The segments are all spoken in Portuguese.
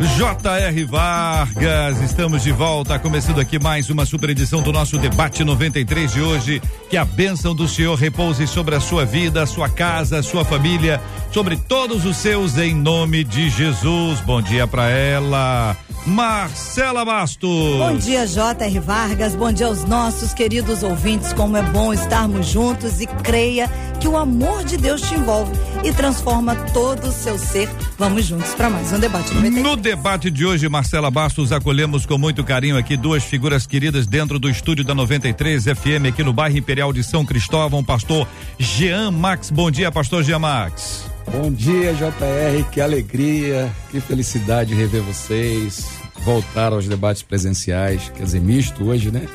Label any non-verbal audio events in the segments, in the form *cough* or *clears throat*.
J.R. Vargas, estamos de volta, começando aqui mais uma super edição do nosso debate 93 de hoje. Que a bênção do Senhor repouse sobre a sua vida, a sua casa, a sua família, sobre todos os seus, em nome de Jesus. Bom dia para ela. Marcela Bastos. Bom dia, J.R. Vargas. Bom dia aos nossos queridos ouvintes. Como é bom estarmos juntos e creia que o amor de Deus te envolve e transforma todo o seu ser. Vamos juntos para mais um debate 93. No debate de hoje, Marcela Bastos, acolhemos com muito carinho aqui duas figuras queridas dentro do estúdio da 93 FM aqui no bairro Imperial de São Cristóvão, pastor Jean Max. Bom dia, pastor Jean Max. Bom dia, JR. Que alegria, que felicidade rever vocês. Voltar aos debates presenciais, quer dizer, misto hoje, né?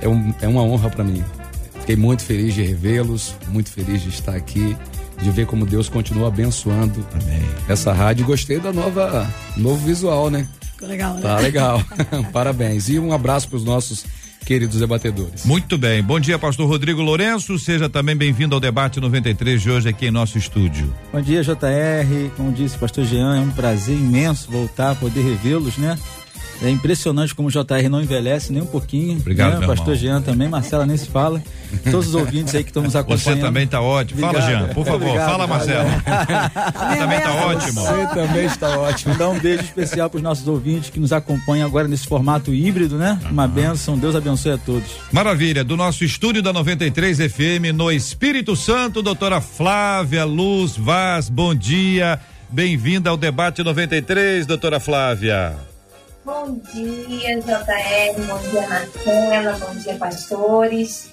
É, um, é uma honra para mim. Fiquei muito feliz de revê-los, muito feliz de estar aqui, de ver como Deus continua abençoando Amém. essa rádio. Gostei da nova novo visual, né? Ficou legal, né? Tá legal. *laughs* Parabéns. E um abraço para os nossos queridos debatedores. Muito bem. Bom dia, pastor Rodrigo Lourenço. Seja também bem-vindo ao debate 93 de hoje aqui em nosso estúdio. Bom dia, JR. Como disse o pastor Jean, é um prazer imenso voltar a poder revê-los, né? É impressionante como o JR não envelhece nem um pouquinho. Obrigado, né? meu Pastor irmão. Jean também, Marcela nem se fala. Todos os ouvintes aí que estão nos acompanhando. Você também tá ótimo. Fala, Obrigado. Jean, por favor. Obrigado, Fala, Marcelo. *laughs* Você também tá ótimo. Você também está ótimo. Mandar um beijo especial para os nossos ouvintes que nos acompanham agora nesse formato híbrido, né? Uma bênção. Deus abençoe a todos. Maravilha, do nosso estúdio da 93 FM no Espírito Santo, doutora Flávia Luz Vaz, bom dia. Bem-vinda ao debate 93, doutora Flávia. Bom dia, JR, bom dia, Marcela, bom dia, pastores.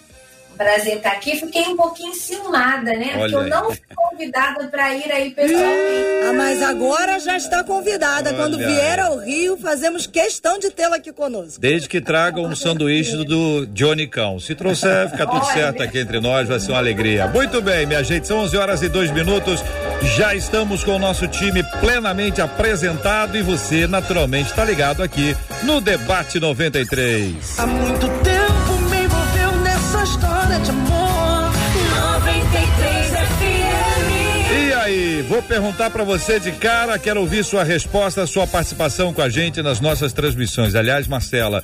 Um prazer estar aqui. Fiquei um pouquinho ciumada, né? Porque Olha eu aí. não fui convidada para ir aí pessoalmente. Ah, mas agora já está convidada. Quando Olha vier aí. ao Rio, fazemos questão de tê-la aqui conosco. Desde que tragam um sanduíche do Johnny Cão. Se trouxer, fica tudo Olha. certo aqui entre nós, vai ser uma alegria. Muito bem, minha gente, são 11 horas e 2 minutos. Já estamos com o nosso time plenamente apresentado e você, naturalmente, está ligado aqui no Debate 93. Há muito tempo me envolveu nessa história de amor. 93 FM. E aí, vou perguntar pra você de cara, quero ouvir sua resposta, sua participação com a gente nas nossas transmissões. Aliás, Marcela,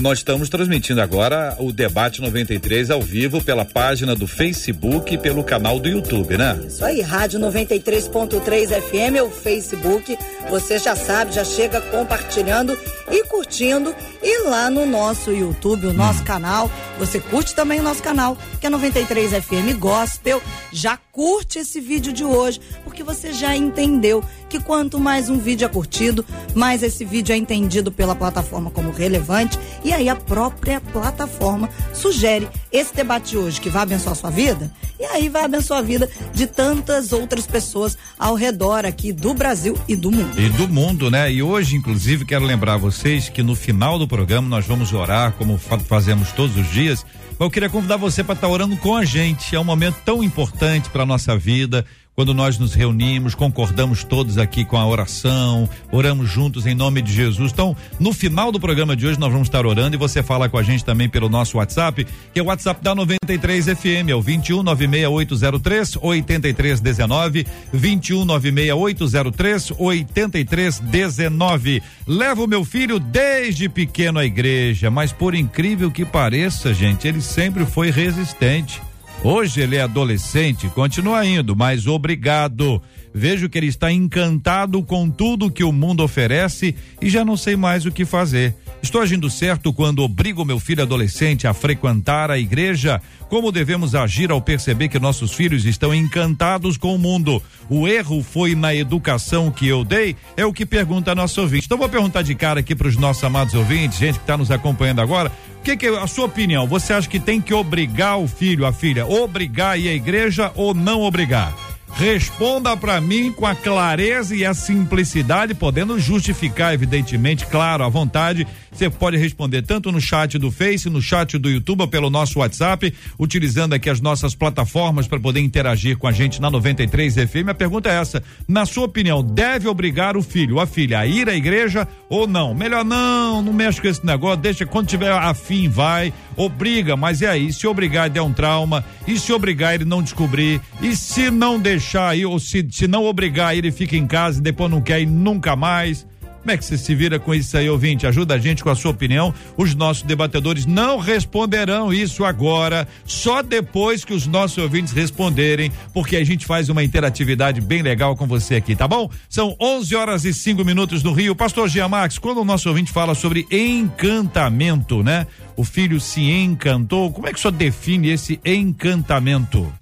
nós estamos transmitindo agora o debate 93 ao vivo pela página do Facebook e pelo canal do YouTube, né? Isso aí, Rádio 93.3 FM é o Facebook. Você já sabe, já chega compartilhando e curtindo. E lá no nosso YouTube, o nosso canal, você curte também o nosso canal, que é 93 FM Gospel. Já curte esse vídeo de hoje, porque você já entendeu que quanto mais um vídeo é curtido, mais esse vídeo é entendido pela plataforma como relevante. E aí a própria plataforma sugere esse debate de hoje que vai abençoar a sua vida. E aí vai abençoar a vida de tantas outras pessoas ao redor aqui do Brasil e do mundo. E do mundo, né? E hoje, inclusive, quero lembrar vocês que no final do programa nós vamos orar, como fa- fazemos todos os dias. Mas eu queria convidar você para estar orando com a gente. É um momento tão importante para nossa vida. Quando nós nos reunimos, concordamos todos aqui com a oração, oramos juntos em nome de Jesus. Então, no final do programa de hoje, nós vamos estar orando e você fala com a gente também pelo nosso WhatsApp, que é o WhatsApp da 93 FM, é o 21 96803 8319, 21 96803 8319. Levo meu filho desde pequeno à igreja, mas por incrível que pareça, gente, ele sempre foi resistente. Hoje ele é adolescente, continua indo, mas obrigado. Vejo que ele está encantado com tudo que o mundo oferece e já não sei mais o que fazer. Estou agindo certo quando obrigo meu filho adolescente a frequentar a igreja? Como devemos agir ao perceber que nossos filhos estão encantados com o mundo? O erro foi na educação que eu dei? É o que pergunta a nossa ouvinte. Então vou perguntar de cara aqui para os nossos amados ouvintes, gente que está nos acompanhando agora. O que, que é a sua opinião? Você acha que tem que obrigar o filho, a filha, obrigar a ir à igreja ou não obrigar? Responda para mim com a clareza e a simplicidade, podendo justificar, evidentemente, claro, à vontade. Você pode responder tanto no chat do Face, no chat do YouTube ou pelo nosso WhatsApp, utilizando aqui as nossas plataformas para poder interagir com a gente na 93 FM. A pergunta é essa: na sua opinião, deve obrigar o filho a filha a ir à igreja ou não? Melhor não, não mexe com esse negócio, deixa quando tiver afim, vai, obriga, mas e aí? Se obrigar der um trauma, e se obrigar ele não descobrir, e se não deixar aí, ou se, se não obrigar ele fica em casa e depois não quer ir nunca mais? Como é que você se vira com isso aí, ouvinte? Ajuda a gente com a sua opinião. Os nossos debatedores não responderão isso agora, só depois que os nossos ouvintes responderem, porque a gente faz uma interatividade bem legal com você aqui, tá bom? São 11 horas e 5 minutos no Rio. Pastor Gia Max, quando o nosso ouvinte fala sobre encantamento, né? O filho se encantou. Como é que o senhor define esse encantamento?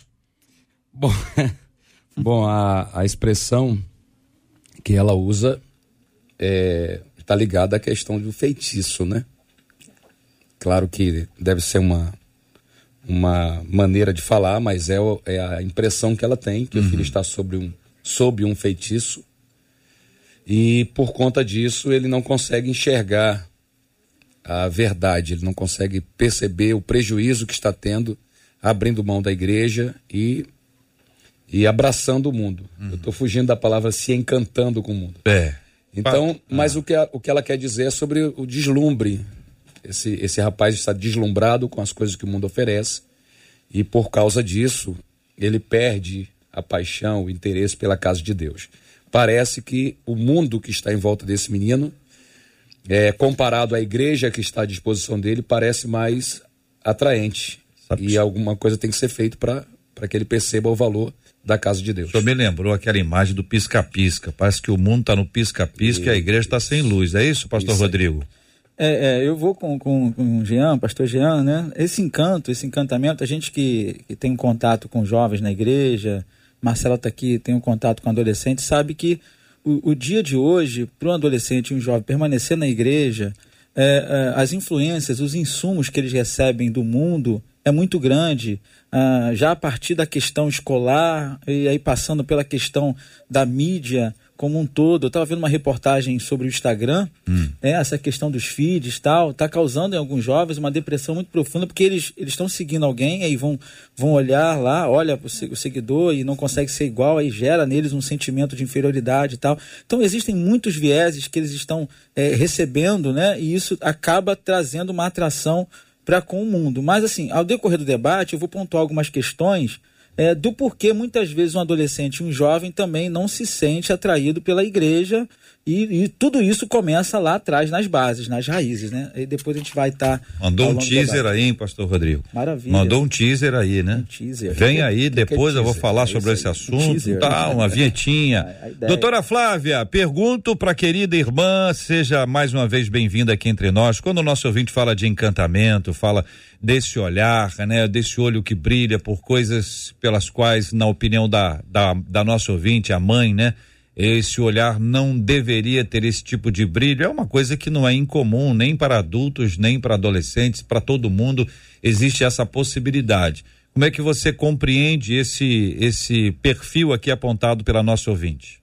Bom, *laughs* bom a, a expressão que ela usa está é, tá ligada à questão do feitiço, né? Claro que deve ser uma, uma maneira de falar, mas é, é a impressão que ela tem, que uhum. o filho está sobre um, sob um feitiço. E por conta disso, ele não consegue enxergar a verdade, ele não consegue perceber o prejuízo que está tendo, abrindo mão da igreja e, e abraçando o mundo. Uhum. Eu estou fugindo da palavra se encantando com o mundo. É. Então, mas o que, a, o que ela quer dizer é sobre o deslumbre. Esse, esse rapaz está deslumbrado com as coisas que o mundo oferece e por causa disso ele perde a paixão, o interesse pela casa de Deus. Parece que o mundo que está em volta desse menino, é, comparado à igreja que está à disposição dele, parece mais atraente. Sabe e alguma coisa tem que ser feita para que ele perceba o valor da casa de Deus. O senhor me lembrou aquela imagem do pisca-pisca. Parece que o mundo está no pisca-pisca e a igreja está sem luz. É isso, pastor isso Rodrigo? É, é, eu vou com, com, com o Jean, pastor Jean, né? Esse encanto, esse encantamento, a gente que, que tem um contato com jovens na igreja, Marcela está aqui, tem um contato com adolescentes, sabe que o, o dia de hoje, para um adolescente e um jovem permanecer na igreja, é, é, as influências, os insumos que eles recebem do mundo é muito grande ah, já a partir da questão escolar e aí passando pela questão da mídia como um todo. Eu estava vendo uma reportagem sobre o Instagram, hum. né, essa questão dos feeds e tal, está causando em alguns jovens uma depressão muito profunda, porque eles estão seguindo alguém, aí vão, vão olhar lá, olha o seguidor e não consegue ser igual, aí gera neles um sentimento de inferioridade e tal. Então existem muitos vieses que eles estão é, recebendo, né? E isso acaba trazendo uma atração para com o mundo. Mas, assim, ao decorrer do debate, eu vou pontuar algumas questões é, do porquê muitas vezes um adolescente um jovem também não se sente atraído pela igreja e, e, tudo isso começa lá atrás, nas bases, nas raízes, né? E depois a gente vai estar. Tá Mandou um teaser aí, hein, Pastor Rodrigo? Maravilha. Mandou um teaser aí, né? Um teaser. Vem aí, que depois que é eu vou falar é sobre esse assunto. Teaser, tá, uma vinhetinha. *laughs* Doutora Flávia, pergunto para querida irmã, seja mais uma vez bem-vinda aqui entre nós. Quando o nosso ouvinte fala de encantamento, fala desse olhar, né? Desse olho que brilha por coisas pelas quais, na opinião da, da, da nossa ouvinte, a mãe, né? Esse olhar não deveria ter esse tipo de brilho. É uma coisa que não é incomum nem para adultos, nem para adolescentes, para todo mundo existe essa possibilidade. Como é que você compreende esse esse perfil aqui apontado pela nossa ouvinte?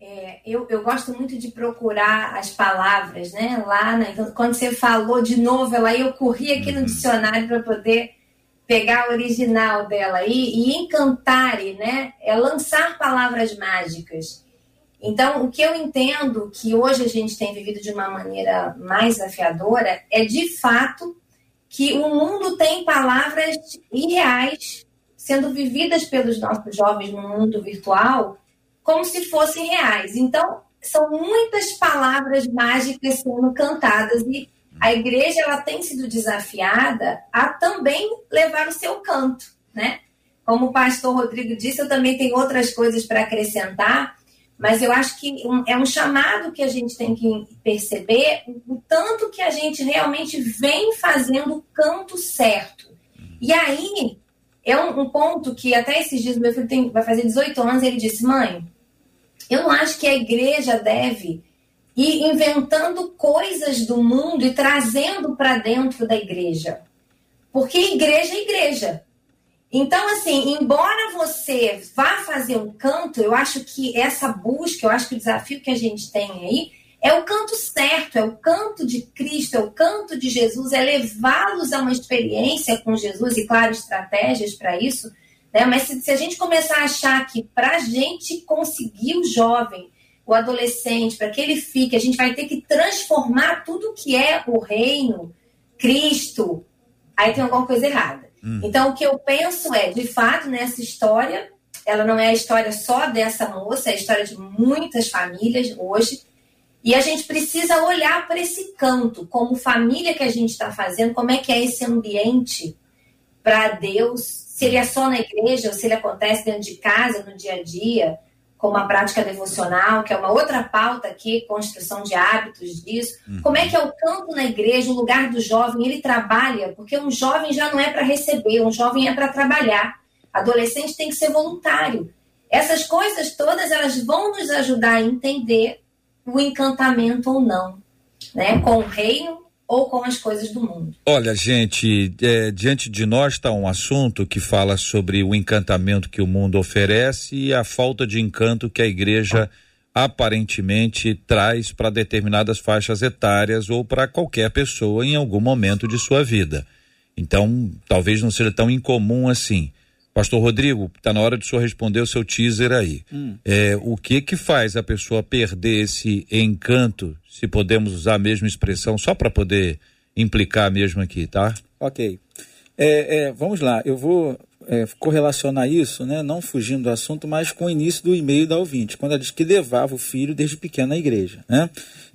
É, eu, eu gosto muito de procurar as palavras, né? Lá, na, quando você falou de novela, eu corri aqui uhum. no dicionário para poder pegar a original dela e, e encantare, né? É lançar palavras mágicas. Então, o que eu entendo que hoje a gente tem vivido de uma maneira mais afiadora é de fato que o mundo tem palavras irreais sendo vividas pelos nossos jovens no mundo virtual como se fossem reais. Então, são muitas palavras mágicas sendo cantadas e a igreja ela tem sido desafiada a também levar o seu canto, né? Como o pastor Rodrigo disse, eu também tenho outras coisas para acrescentar, mas eu acho que é um chamado que a gente tem que perceber o tanto que a gente realmente vem fazendo o canto certo. E aí é um, um ponto que até esses dias meu filho tem, vai fazer 18 anos ele disse: mãe, eu não acho que a igreja deve e inventando coisas do mundo e trazendo para dentro da igreja. Porque igreja é igreja. Então, assim, embora você vá fazer um canto, eu acho que essa busca, eu acho que o desafio que a gente tem aí é o canto certo, é o canto de Cristo, é o canto de Jesus, é levá-los a uma experiência com Jesus e, claro, estratégias para isso. Né? Mas se, se, a gente começar a achar que para a gente conseguir o jovem, o adolescente, para que ele fique, a gente vai ter que transformar tudo que é o reino, Cristo, aí tem alguma coisa errada. Hum. Então, o que eu penso é, de fato, nessa história, ela não é a história só dessa moça, é a história de muitas famílias hoje. E a gente precisa olhar para esse canto, como família que a gente está fazendo, como é que é esse ambiente para Deus, se ele é só na igreja ou se ele acontece dentro de casa, no dia a dia, como a prática devocional, que é uma outra pauta aqui, construção de hábitos disso. Uhum. Como é que é o campo na igreja, o lugar do jovem? Ele trabalha, porque um jovem já não é para receber, um jovem é para trabalhar. Adolescente tem que ser voluntário. Essas coisas todas elas vão nos ajudar a entender o encantamento ou não, né? Com o reino ou com as coisas do mundo. Olha, gente, é, diante de nós está um assunto que fala sobre o encantamento que o mundo oferece e a falta de encanto que a igreja aparentemente traz para determinadas faixas etárias ou para qualquer pessoa em algum momento de sua vida. Então, talvez não seja tão incomum assim. Pastor Rodrigo, está na hora de senhor responder o seu teaser aí. Hum. É, o que que faz a pessoa perder esse encanto, se podemos usar a mesma expressão, só para poder implicar mesmo aqui, tá? Ok. É, é, vamos lá, eu vou é, correlacionar isso, né, não fugindo do assunto, mas com o início do e-mail da ouvinte, quando ela diz que levava o filho desde pequeno à igreja. Né?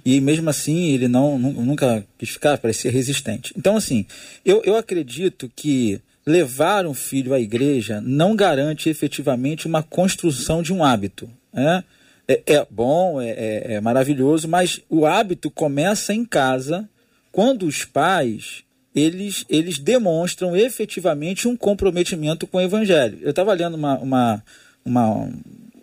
E mesmo assim ele não, nunca quis ficar, parecia resistente. Então, assim, eu, eu acredito que levar um filho à igreja não garante efetivamente uma construção de um hábito. Né? É, é bom, é, é, é maravilhoso, mas o hábito começa em casa quando os pais eles, eles demonstram efetivamente um comprometimento com o evangelho. Eu estava lendo uma, uma, uma,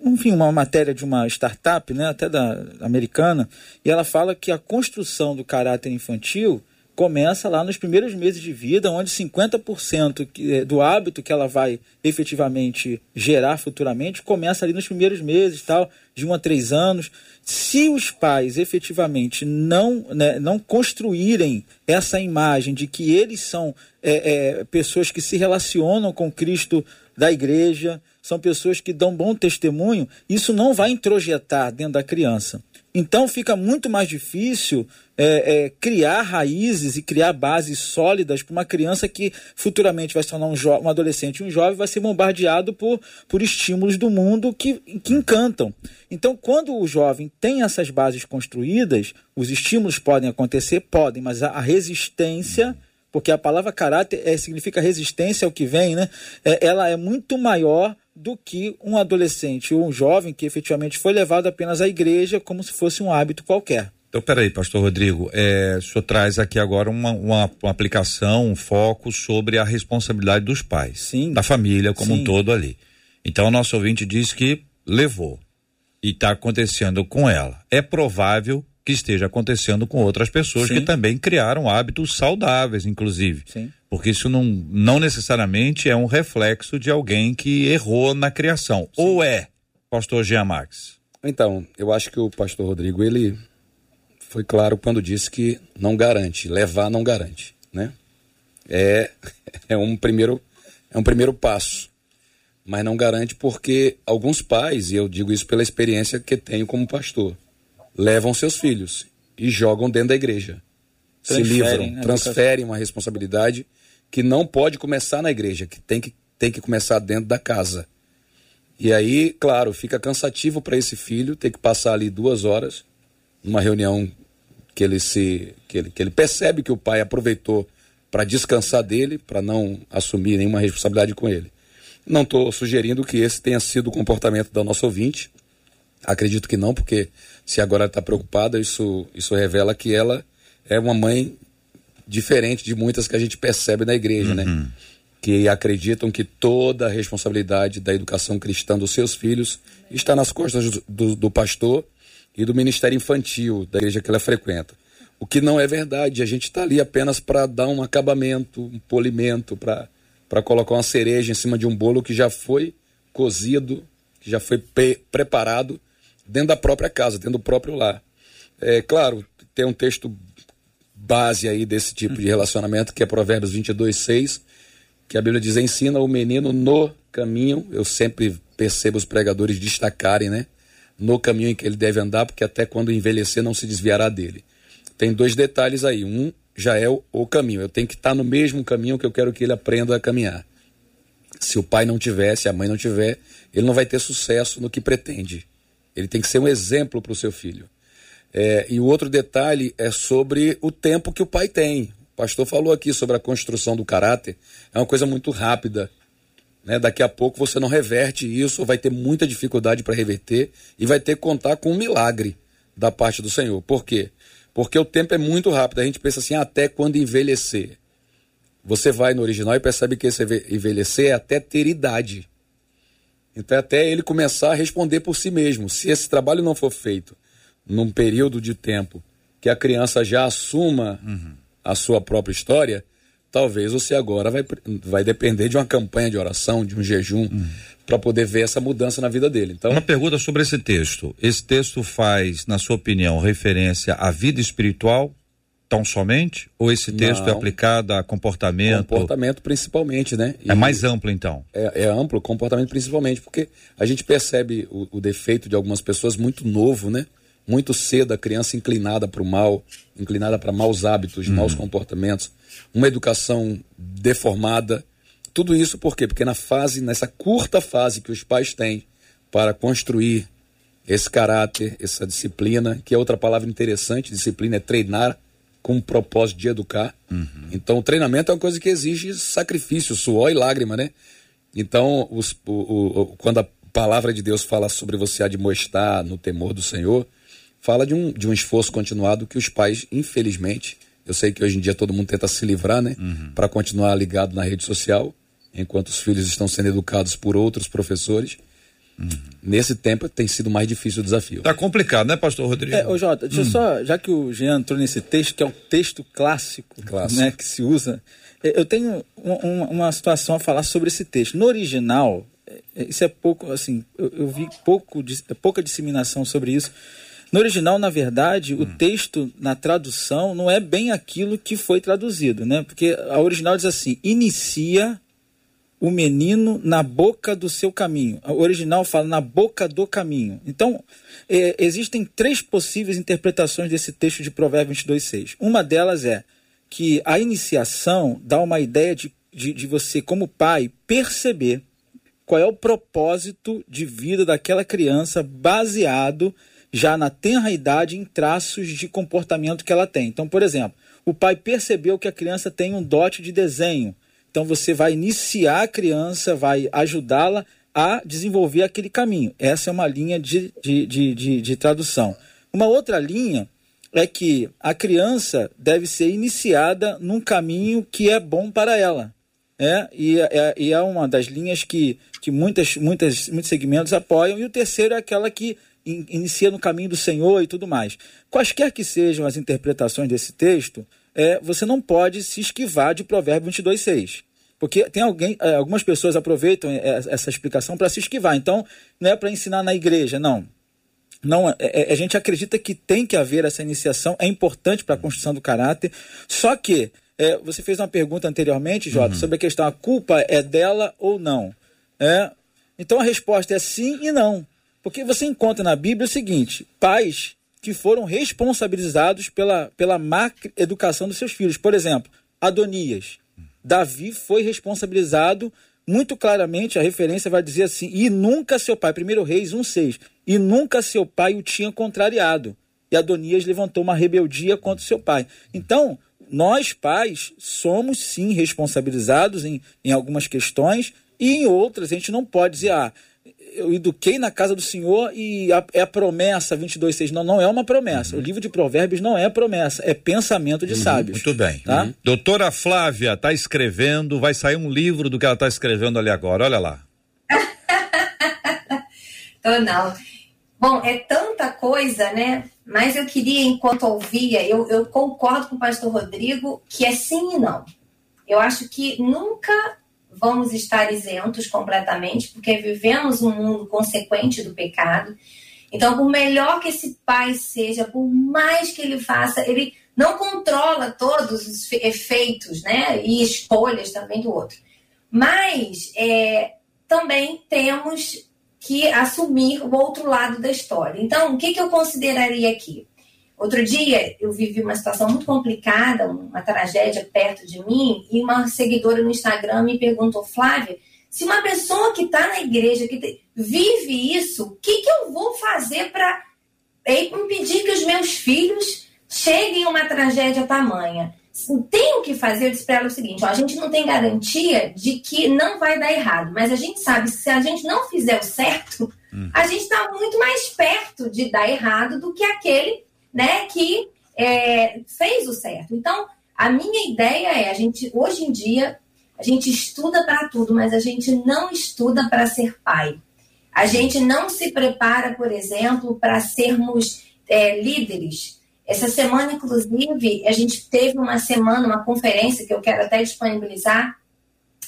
enfim, uma matéria de uma startup, né, até da americana, e ela fala que a construção do caráter infantil começa lá nos primeiros meses de vida, onde 50% eh, do hábito que ela vai efetivamente gerar futuramente começa ali nos primeiros meses, tal, de um a três anos. Se os pais efetivamente não, né, não construírem essa imagem de que eles são é, é, pessoas que se relacionam com Cristo da igreja, são pessoas que dão bom testemunho, isso não vai introjetar dentro da criança. Então fica muito mais difícil é, é, criar raízes e criar bases sólidas para uma criança que futuramente vai se tornar um, um adolescente, um jovem, vai ser bombardeado por, por estímulos do mundo que, que encantam. Então, quando o jovem tem essas bases construídas, os estímulos podem acontecer, podem, mas a, a resistência porque a palavra caráter é, significa resistência ao que vem, né? É, ela é muito maior do que um adolescente ou um jovem que efetivamente foi levado apenas à igreja como se fosse um hábito qualquer. Então, peraí, pastor Rodrigo, é, o senhor traz aqui agora uma, uma, uma, aplicação, um foco sobre a responsabilidade dos pais, Sim. da família como Sim. um todo ali. Então, o nosso ouvinte diz que levou e está acontecendo com ela. É provável que esteja acontecendo com outras pessoas Sim. que também criaram hábitos saudáveis, inclusive. Sim. Porque isso não, não necessariamente é um reflexo de alguém que errou na criação. Sim. Ou é, pastor Jean Marques? Então, eu acho que o pastor Rodrigo, ele foi claro quando disse que não garante, levar não garante, né? É, *laughs* é um primeiro é um primeiro passo, mas não garante porque alguns pais, e eu digo isso pela experiência que tenho como pastor, levam seus filhos e jogam dentro da igreja. Se livram, né? transferem uma responsabilidade que não pode começar na igreja, que tem que, tem que começar dentro da casa. E aí, claro, fica cansativo para esse filho ter que passar ali duas horas numa reunião que ele se que ele, que ele percebe que o pai aproveitou para descansar dele, para não assumir nenhuma responsabilidade com ele. Não estou sugerindo que esse tenha sido o comportamento da nossa ouvinte. Acredito que não, porque se agora está preocupada, isso, isso revela que ela é uma mãe diferente de muitas que a gente percebe na igreja, né? uhum. né? Que acreditam que toda a responsabilidade da educação cristã dos seus filhos está nas costas do, do, pastor e do ministério infantil da igreja que ela frequenta. O que não é verdade, a gente está ali apenas para dar um acabamento, um polimento, para para colocar uma cereja em cima de um bolo que já foi cozido, que já foi pre preparado dentro da própria casa, dentro do próprio lar. É claro, tem um texto base aí desse tipo de relacionamento que é Provérbios 22, 6, que a Bíblia diz: ensina o menino no caminho. Eu sempre percebo os pregadores destacarem, né? No caminho em que ele deve andar, porque até quando envelhecer não se desviará dele. Tem dois detalhes aí. Um já é o, o caminho. Eu tenho que estar no mesmo caminho que eu quero que ele aprenda a caminhar. Se o pai não tiver, se a mãe não tiver, ele não vai ter sucesso no que pretende. Ele tem que ser um exemplo para o seu filho. É, e o outro detalhe é sobre o tempo que o pai tem. O pastor falou aqui sobre a construção do caráter. É uma coisa muito rápida. Né? Daqui a pouco você não reverte isso, vai ter muita dificuldade para reverter e vai ter que contar com um milagre da parte do Senhor. Por quê? Porque o tempo é muito rápido. A gente pensa assim, até quando envelhecer. Você vai no original e percebe que esse envelhecer é até ter idade. Então é até ele começar a responder por si mesmo. Se esse trabalho não for feito num período de tempo que a criança já assuma uhum. a sua própria história, talvez você agora vai, vai depender de uma campanha de oração, de um jejum, uhum. para poder ver essa mudança na vida dele. Então, uma pergunta sobre esse texto. Esse texto faz, na sua opinião, referência à vida espiritual tão somente? Ou esse texto é Não. é aplicado a comportamento? Comportamento principalmente, né? É e é mais amplo então? É, é, amplo, comportamento principalmente, porque a gente percebe o, o defeito de algumas pessoas muito novo, né? Muito cedo a criança inclinada para o mal, inclinada para maus hábitos, hum. maus comportamentos, uma educação deformada. Tudo isso por quê? Porque na fase, nessa curta fase que os pais têm para construir esse caráter, essa disciplina, que é outra palavra interessante, disciplina é treinar com o propósito de educar. Uhum. Então, o treinamento é uma coisa que exige sacrifício, suor e lágrima, né? Então, os, o, o, quando a palavra de Deus fala sobre você admoestar no temor do Senhor, fala de um, de um esforço continuado que os pais, infelizmente, eu sei que hoje em dia todo mundo tenta se livrar, né? Uhum. Para continuar ligado na rede social, enquanto os filhos estão sendo educados por outros professores. Nesse tempo tem sido mais difícil o desafio. Tá complicado, né, pastor Rodrigo? É, ô Jota, deixa hum. só, já que o Jean entrou nesse texto, que é um texto clássico, clássico. né, que se usa, é, eu tenho uma, uma situação a falar sobre esse texto. No original, é, isso é pouco, assim, eu, eu vi pouco, pouca disseminação sobre isso. No original, na verdade, hum. o texto na tradução não é bem aquilo que foi traduzido, né? Porque a original diz assim: inicia o menino na boca do seu caminho. O original fala na boca do caminho. Então, é, existem três possíveis interpretações desse texto de Provérbios 22,6. Uma delas é que a iniciação dá uma ideia de, de, de você, como pai, perceber qual é o propósito de vida daquela criança baseado já na tenra idade em traços de comportamento que ela tem. Então, por exemplo, o pai percebeu que a criança tem um dote de desenho então você vai iniciar a criança, vai ajudá-la a desenvolver aquele caminho. Essa é uma linha de, de, de, de, de tradução. Uma outra linha é que a criança deve ser iniciada num caminho que é bom para ela. É, e, é, e é uma das linhas que, que muitas, muitas, muitos segmentos apoiam, e o terceiro é aquela que in, inicia no caminho do Senhor e tudo mais. Quaisquer que sejam as interpretações desse texto, é, você não pode se esquivar de Provérbio 22,6. Porque tem alguém, é, algumas pessoas aproveitam é, essa explicação para se esquivar. Então, não é para ensinar na igreja, não. Não, é, é, a gente acredita que tem que haver essa iniciação, é importante para a construção do caráter. Só que é, você fez uma pergunta anteriormente, Jota, uhum. sobre a questão: a culpa é dela ou não? É, então a resposta é sim e não. Porque você encontra na Bíblia o seguinte: pais que foram responsabilizados pela, pela má educação dos seus filhos. Por exemplo, Adonias. Davi foi responsabilizado muito claramente, a referência vai dizer assim: e nunca seu pai, 1 Reis 1,6, e nunca seu pai o tinha contrariado. E Adonias levantou uma rebeldia contra seu pai. Então, nós pais somos sim responsabilizados em, em algumas questões, e em outras a gente não pode dizer, ah, eu eduquei na casa do Senhor e a, é a promessa 22.6. Não, não é uma promessa. Uhum. O livro de Provérbios não é promessa, é pensamento de uhum. sábios. Muito bem. Tá? Uhum. Doutora Flávia está escrevendo, vai sair um livro do que ela está escrevendo ali agora. Olha lá. *laughs* Tô não. Bom, é tanta coisa, né? Mas eu queria, enquanto ouvia, eu, eu concordo com o pastor Rodrigo que é sim e não. Eu acho que nunca vamos estar isentos completamente, porque vivemos um mundo consequente do pecado. Então, por melhor que esse pai seja, por mais que ele faça, ele não controla todos os efeitos, né, e escolhas também do outro. Mas é, também temos que assumir o outro lado da história. Então, o que, que eu consideraria aqui? Outro dia eu vivi uma situação muito complicada, uma tragédia perto de mim, e uma seguidora no Instagram me perguntou, Flávia, se uma pessoa que está na igreja, que vive isso, o que, que eu vou fazer para impedir que os meus filhos cheguem a uma tragédia tamanha? Tem o que fazer, eu disse para ela o seguinte: ó, a gente não tem garantia de que não vai dar errado, mas a gente sabe que se a gente não fizer o certo, hum. a gente está muito mais perto de dar errado do que aquele né, que é, fez o certo. Então, a minha ideia é, a gente, hoje em dia, a gente estuda para tudo, mas a gente não estuda para ser pai. A gente não se prepara, por exemplo, para sermos é, líderes. Essa semana, inclusive, a gente teve uma semana, uma conferência que eu quero até disponibilizar.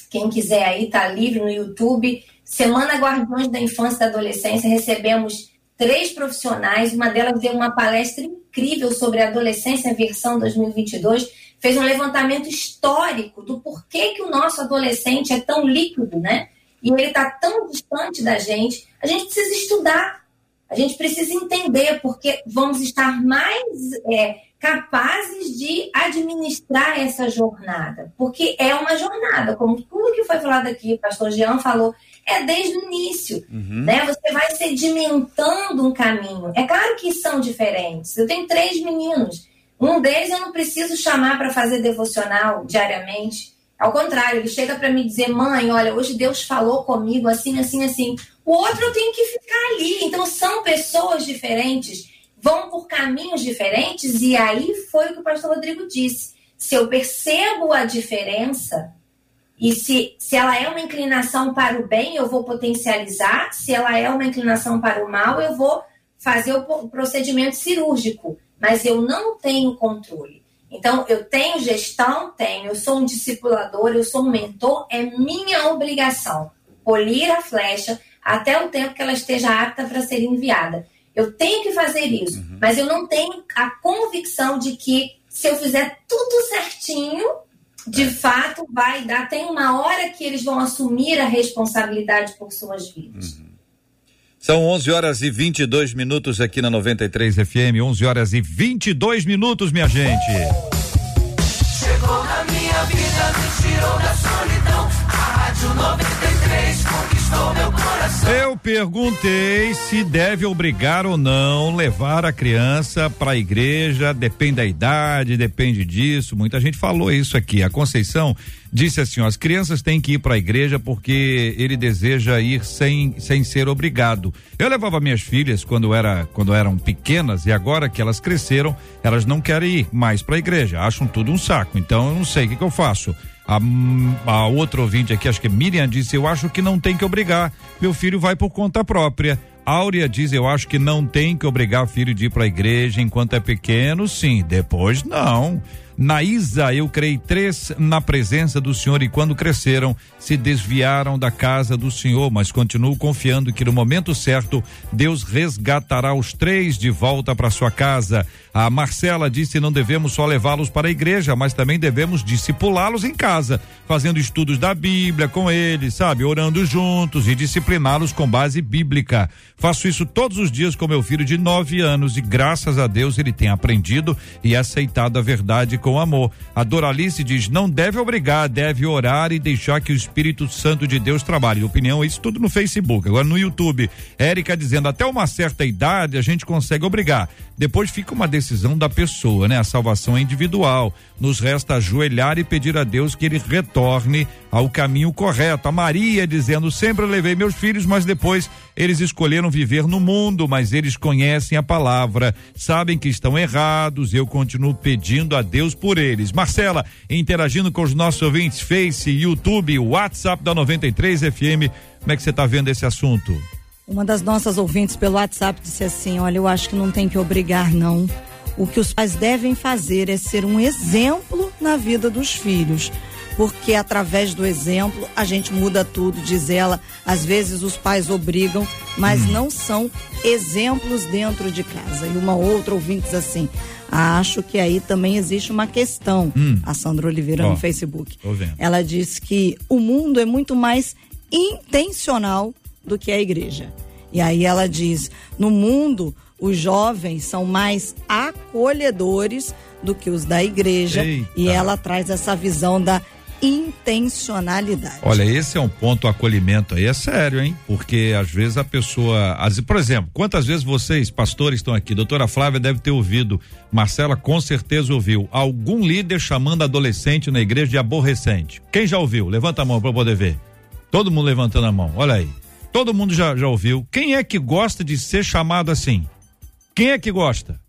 Quem quiser aí, tá livre no YouTube. Semana Guardiões da Infância e da Adolescência. Recebemos três profissionais, uma delas deu uma palestra incrível sobre a adolescência versão 2022, fez um levantamento histórico do porquê que o nosso adolescente é tão líquido, né? E ele está tão distante da gente. A gente precisa estudar, a gente precisa entender, porque vamos estar mais é, capazes de administrar essa jornada, porque é uma jornada, como tudo que foi falado aqui, o pastor Jean falou, é desde o início. Uhum. Né? Você vai sedimentando um caminho. É claro que são diferentes. Eu tenho três meninos. Um deles eu não preciso chamar para fazer devocional diariamente. Ao contrário, ele chega para me dizer: mãe, olha, hoje Deus falou comigo assim, assim, assim. O outro eu tenho que ficar ali. Então são pessoas diferentes, vão por caminhos diferentes. E aí foi o que o pastor Rodrigo disse. Se eu percebo a diferença, e se, se ela é uma inclinação para o bem, eu vou potencializar. Se ela é uma inclinação para o mal, eu vou fazer o procedimento cirúrgico. Mas eu não tenho controle. Então, eu tenho gestão? Tenho. Eu sou um discipulador, eu sou um mentor. É minha obrigação polir a flecha até o tempo que ela esteja apta para ser enviada. Eu tenho que fazer isso, uhum. mas eu não tenho a convicção de que se eu fizer tudo certinho, de fato vai dar. Tem uma hora que eles vão assumir a responsabilidade por suas vidas. Uhum. São 11 horas e 22 minutos aqui na 93 FM. 11 horas e 22 minutos, minha gente. Eu perguntei se deve obrigar ou não levar a criança para a igreja, depende da idade, depende disso. Muita gente falou isso aqui. A Conceição disse assim: ó, as crianças têm que ir para a igreja porque ele deseja ir sem, sem ser obrigado. Eu levava minhas filhas quando era quando eram pequenas e agora que elas cresceram, elas não querem ir mais para a igreja, acham tudo um saco. Então eu não sei o que, que eu faço. A, a outra ouvinte aqui, acho que Miriam disse: Eu acho que não tem que obrigar. Meu filho vai por conta própria. Áurea diz: Eu acho que não tem que obrigar o filho de ir para a igreja enquanto é pequeno, sim. Depois, não. Naísa, eu criei três na presença do Senhor e quando cresceram, se desviaram da casa do Senhor, mas continuo confiando que no momento certo, Deus resgatará os três de volta para sua casa. A Marcela disse: não devemos só levá-los para a igreja, mas também devemos discipulá-los em casa, fazendo estudos da Bíblia com eles, sabe? Orando juntos e discipliná-los com base bíblica. Faço isso todos os dias com meu filho de nove anos e graças a Deus ele tem aprendido e aceitado a verdade com amor. A Doralice diz: não deve obrigar, deve orar e deixar que o Espírito Santo de Deus trabalhe. Opinião, isso tudo no Facebook. Agora no YouTube, Érica dizendo: até uma certa idade a gente consegue obrigar. Depois fica uma decisão da pessoa, né? A salvação é individual. Nos resta ajoelhar e pedir a Deus que ele retorne ao caminho correto. A Maria dizendo: sempre levei meus filhos, mas depois eles escolheram viver no mundo, mas eles conhecem a palavra, sabem que estão errados. Eu continuo pedindo a Deus por eles. Marcela, interagindo com os nossos ouvintes, Face, YouTube, WhatsApp da 93 FM. Como é que você está vendo esse assunto? Uma das nossas ouvintes pelo WhatsApp disse assim: Olha, eu acho que não tem que obrigar, não. O que os pais devem fazer é ser um exemplo na vida dos filhos porque através do exemplo a gente muda tudo, diz ela. Às vezes os pais obrigam, mas não são exemplos dentro de casa. E uma outra ouvinte diz assim: acho que aí também existe uma questão. Hum. A Sandra Oliveira Ó, no Facebook. Ela diz que o mundo é muito mais intencional do que a igreja. E aí ela diz: no mundo, os jovens são mais acolhedores do que os da igreja. Eita. E ela traz essa visão da intencionalidade. Olha, esse é um ponto acolhimento aí, é sério, hein? Porque às vezes a pessoa. Às, por exemplo, quantas vezes vocês, pastores, estão aqui? Doutora Flávia deve ter ouvido, Marcela com certeza ouviu. Algum líder chamando adolescente na igreja de aborrecente. Quem já ouviu? Levanta a mão para poder ver. Todo mundo levantando a mão, olha aí. Todo mundo já, já ouviu. Quem é que gosta de ser chamado assim? Quem é que gosta?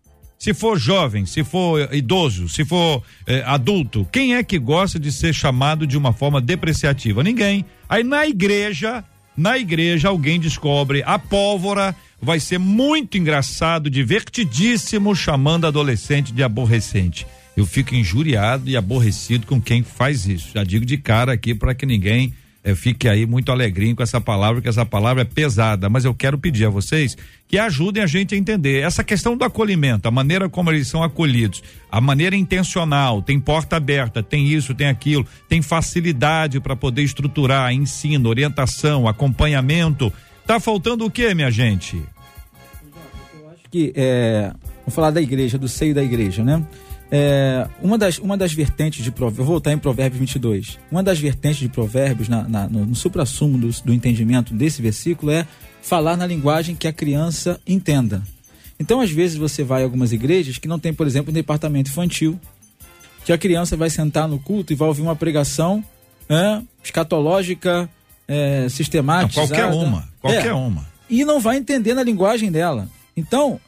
Se for jovem, se for idoso, se for eh, adulto, quem é que gosta de ser chamado de uma forma depreciativa? Ninguém. Aí na igreja, na igreja alguém descobre a pólvora, vai ser muito engraçado, divertidíssimo chamando adolescente de aborrecente. Eu fico injuriado e aborrecido com quem faz isso. Já digo de cara aqui para que ninguém fique aí muito alegrinho com essa palavra, que essa palavra é pesada, mas eu quero pedir a vocês que ajudem a gente a entender essa questão do acolhimento, a maneira como eles são acolhidos, a maneira intencional, tem porta aberta, tem isso, tem aquilo, tem facilidade para poder estruturar ensino, orientação, acompanhamento. Tá faltando o que, minha gente? que é, vamos falar da igreja, do seio da igreja, né? É, uma, das, uma das vertentes de Provérbios, vou voltar em Provérbios 22. Uma das vertentes de Provérbios, na, na, no, no suprassumo do, do entendimento desse versículo, é falar na linguagem que a criança entenda. Então, às vezes, você vai a algumas igrejas que não tem, por exemplo, um departamento infantil, que a criança vai sentar no culto e vai ouvir uma pregação né, escatológica, é, sistemática. qualquer uma, qualquer uma. E não vai entender na linguagem dela. Então,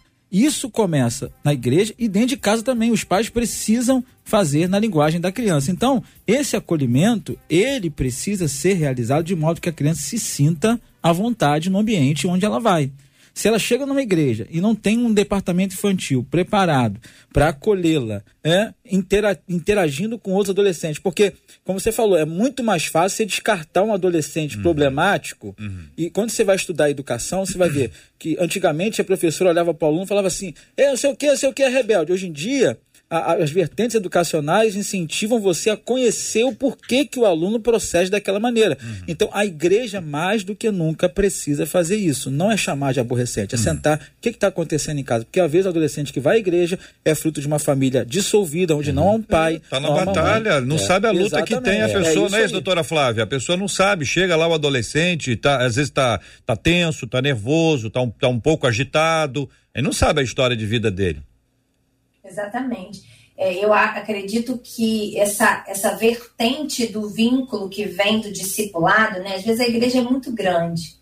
isso começa na igreja e dentro de casa também. Os pais precisam fazer na linguagem da criança. Então, esse acolhimento, ele precisa ser realizado de modo que a criança se sinta à vontade no ambiente onde ela vai. Se ela chega numa igreja e não tem um departamento infantil preparado para acolhê-la, é, intera- interagindo com outros adolescentes, porque, como você falou, é muito mais fácil você descartar um adolescente problemático. E quando você vai estudar educação, você vai ver *clears throat* que antigamente a professora olhava para o aluno e falava assim: é, não sei o que, não sei o que é rebelde. Hoje em dia, a- as vertentes educacionais incentivam você a conhecer o porquê que o aluno procede daquela maneira. Então, a igreja, mais do que nunca, precisa fazer isso. Não é chamar de aborrecente, é sentar. O que está acontecendo em casa? Porque, às vezes, o adolescente que vai à igreja é fruto de uma família dissolvida, onde não há um pai. Tá na não batalha, não É, sabe a luta que tem a pessoa, isso não é isso, aí. doutora Flávia? A pessoa não sabe, chega lá o adolescente, tá, às vezes tá, tá tenso, tá nervoso, tá um, tá um pouco agitado, ele não sabe a história de vida dele. Exatamente. É, eu acredito que essa, essa vertente do vínculo que vem do discipulado, né? Às vezes a igreja é muito grande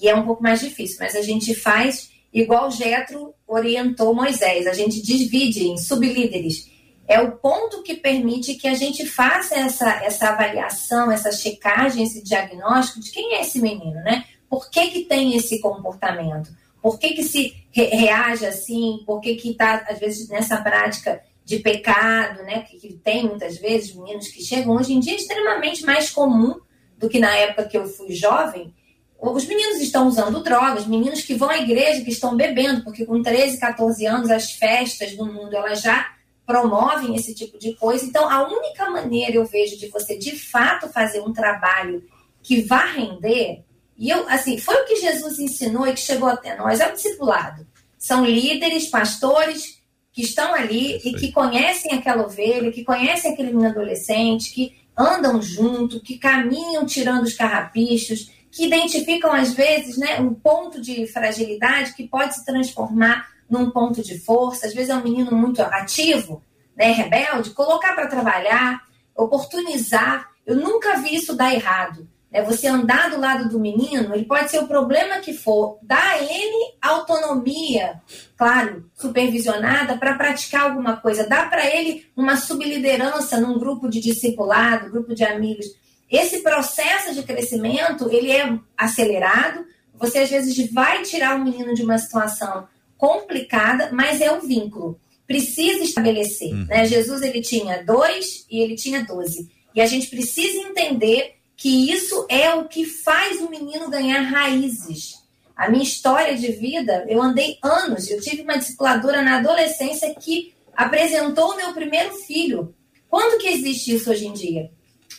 e é um pouco mais difícil, mas a gente faz igual Jetro orientou Moisés, a gente divide em sublíderes. É o ponto que permite que a gente faça essa, essa avaliação, essa checagem, esse diagnóstico de quem é esse menino, né? Por que, que tem esse comportamento? Por que, que se re- reage assim? Por que está, às vezes, nessa prática de pecado, né? Que, que tem muitas vezes meninos que chegam hoje em dia é extremamente mais comum do que na época que eu fui jovem. Os meninos estão usando drogas, meninos que vão à igreja, que estão bebendo, porque com 13, 14 anos as festas do mundo elas já promovem esse tipo de coisa. Então, a única maneira eu vejo de você de fato fazer um trabalho que vá render, e eu, assim, foi o que Jesus ensinou e que chegou até nós, é o discipulado. São líderes, pastores que estão ali e que conhecem aquela ovelha, que conhecem aquele menino adolescente, que andam junto, que caminham tirando os carrapichos, que identificam às vezes, né, um ponto de fragilidade que pode se transformar num ponto de força. Às vezes é um menino muito ativo, né, rebelde, colocar para trabalhar, oportunizar. Eu nunca vi isso dar errado. Né? Você andar do lado do menino, ele pode ser o problema que for, dá a ele autonomia, claro, supervisionada para praticar alguma coisa, dá para ele uma subliderança num grupo de discipulado, grupo de amigos. Esse processo de crescimento, ele é acelerado. Você às vezes vai tirar o menino de uma situação complicada, mas é um vínculo. Precisa estabelecer. Né? Jesus ele tinha dois e ele tinha doze. E a gente precisa entender que isso é o que faz o menino ganhar raízes. A minha história de vida, eu andei anos, eu tive uma discipuladora na adolescência que apresentou o meu primeiro filho. Quando que existe isso hoje em dia?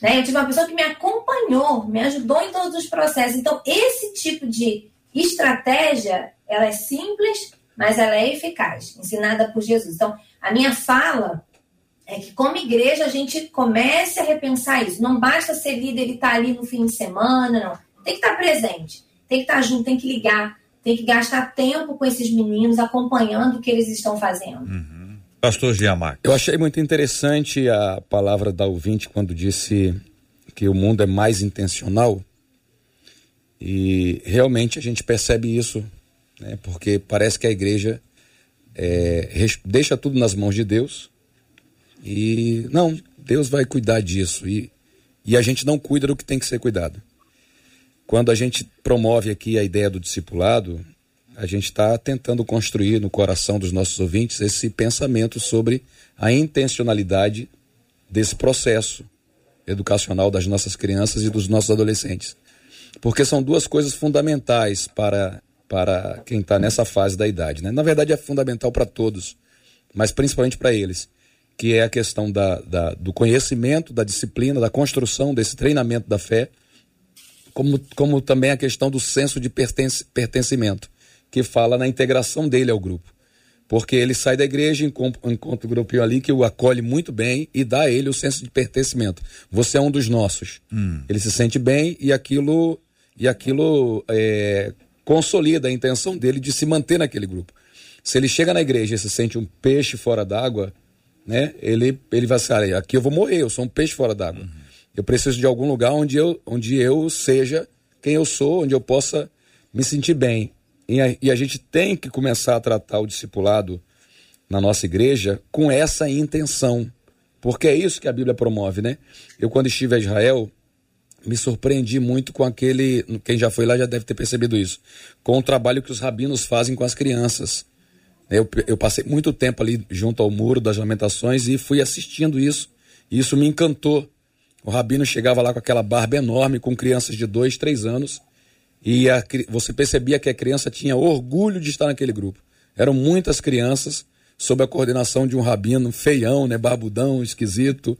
Né? Eu tive uma pessoa que me acompanhou, me ajudou em todos os processos. Então, esse tipo de estratégia, ela é simples, mas ela é eficaz, ensinada por Jesus. Então, a minha fala é que, como igreja, a gente comece a repensar isso. Não basta ser líder e estar ali no fim de semana, não. Tem que estar presente, tem que estar junto, tem que ligar, tem que gastar tempo com esses meninos, acompanhando o que eles estão fazendo. Uhum. Pastor Giamar. Eu achei muito interessante a palavra da ouvinte quando disse que o mundo é mais intencional. E realmente a gente percebe isso, né? porque parece que a igreja é, deixa tudo nas mãos de Deus e não, Deus vai cuidar disso e, e a gente não cuida do que tem que ser cuidado. Quando a gente promove aqui a ideia do discipulado, a gente está tentando construir no coração dos nossos ouvintes esse pensamento sobre a intencionalidade desse processo educacional das nossas crianças e dos nossos adolescentes. Porque são duas coisas fundamentais para, para quem está nessa fase da idade. Né? Na verdade, é fundamental para todos, mas principalmente para eles que é a questão da, da, do conhecimento, da disciplina, da construção desse treinamento da fé, como, como também a questão do senso de pertence, pertencimento, que fala na integração dele ao grupo. Porque ele sai da igreja, encontra, encontra o grupinho ali que o acolhe muito bem e dá a ele o senso de pertencimento. Você é um dos nossos. Hum. Ele se sente bem e aquilo, e aquilo é, consolida a intenção dele de se manter naquele grupo. Se ele chega na igreja e se sente um peixe fora d'água, né? Ele, ele vai assim, aqui eu vou morrer, eu sou um peixe fora d'água. Uhum. Eu preciso de algum lugar onde eu, onde eu seja quem eu sou, onde eu possa me sentir bem. E a, e a gente tem que começar a tratar o discipulado na nossa igreja com essa intenção. Porque é isso que a Bíblia promove, né? Eu, quando estive a Israel, me surpreendi muito com aquele. Quem já foi lá já deve ter percebido isso. Com o trabalho que os rabinos fazem com as crianças. Eu, eu passei muito tempo ali junto ao muro das lamentações e fui assistindo isso. E isso me encantou. O rabino chegava lá com aquela barba enorme, com crianças de dois, três anos, e a, você percebia que a criança tinha orgulho de estar naquele grupo. Eram muitas crianças sob a coordenação de um rabino feião, né, barbudão, esquisito,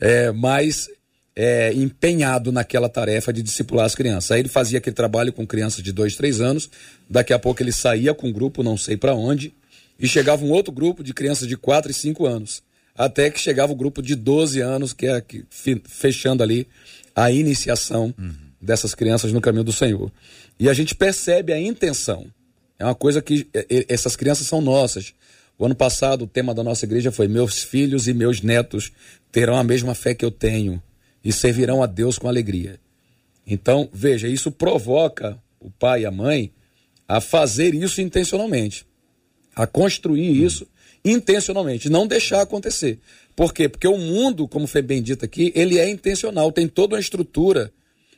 é, mas é, empenhado naquela tarefa de discipular as crianças. Aí ele fazia aquele trabalho com crianças de dois, três anos. Daqui a pouco ele saía com um grupo, não sei para onde, e chegava um outro grupo de crianças de 4 e 5 anos. Até que chegava o grupo de 12 anos, que é que, fechando ali a iniciação uhum. dessas crianças no caminho do Senhor. E a gente percebe a intenção. É uma coisa que essas crianças são nossas. O ano passado, o tema da nossa igreja foi: Meus filhos e meus netos terão a mesma fé que eu tenho e servirão a Deus com alegria. Então, veja, isso provoca o pai e a mãe a fazer isso intencionalmente a construir isso intencionalmente, não deixar acontecer. Por quê? Porque o mundo, como foi bem dito aqui, ele é intencional, tem toda uma estrutura.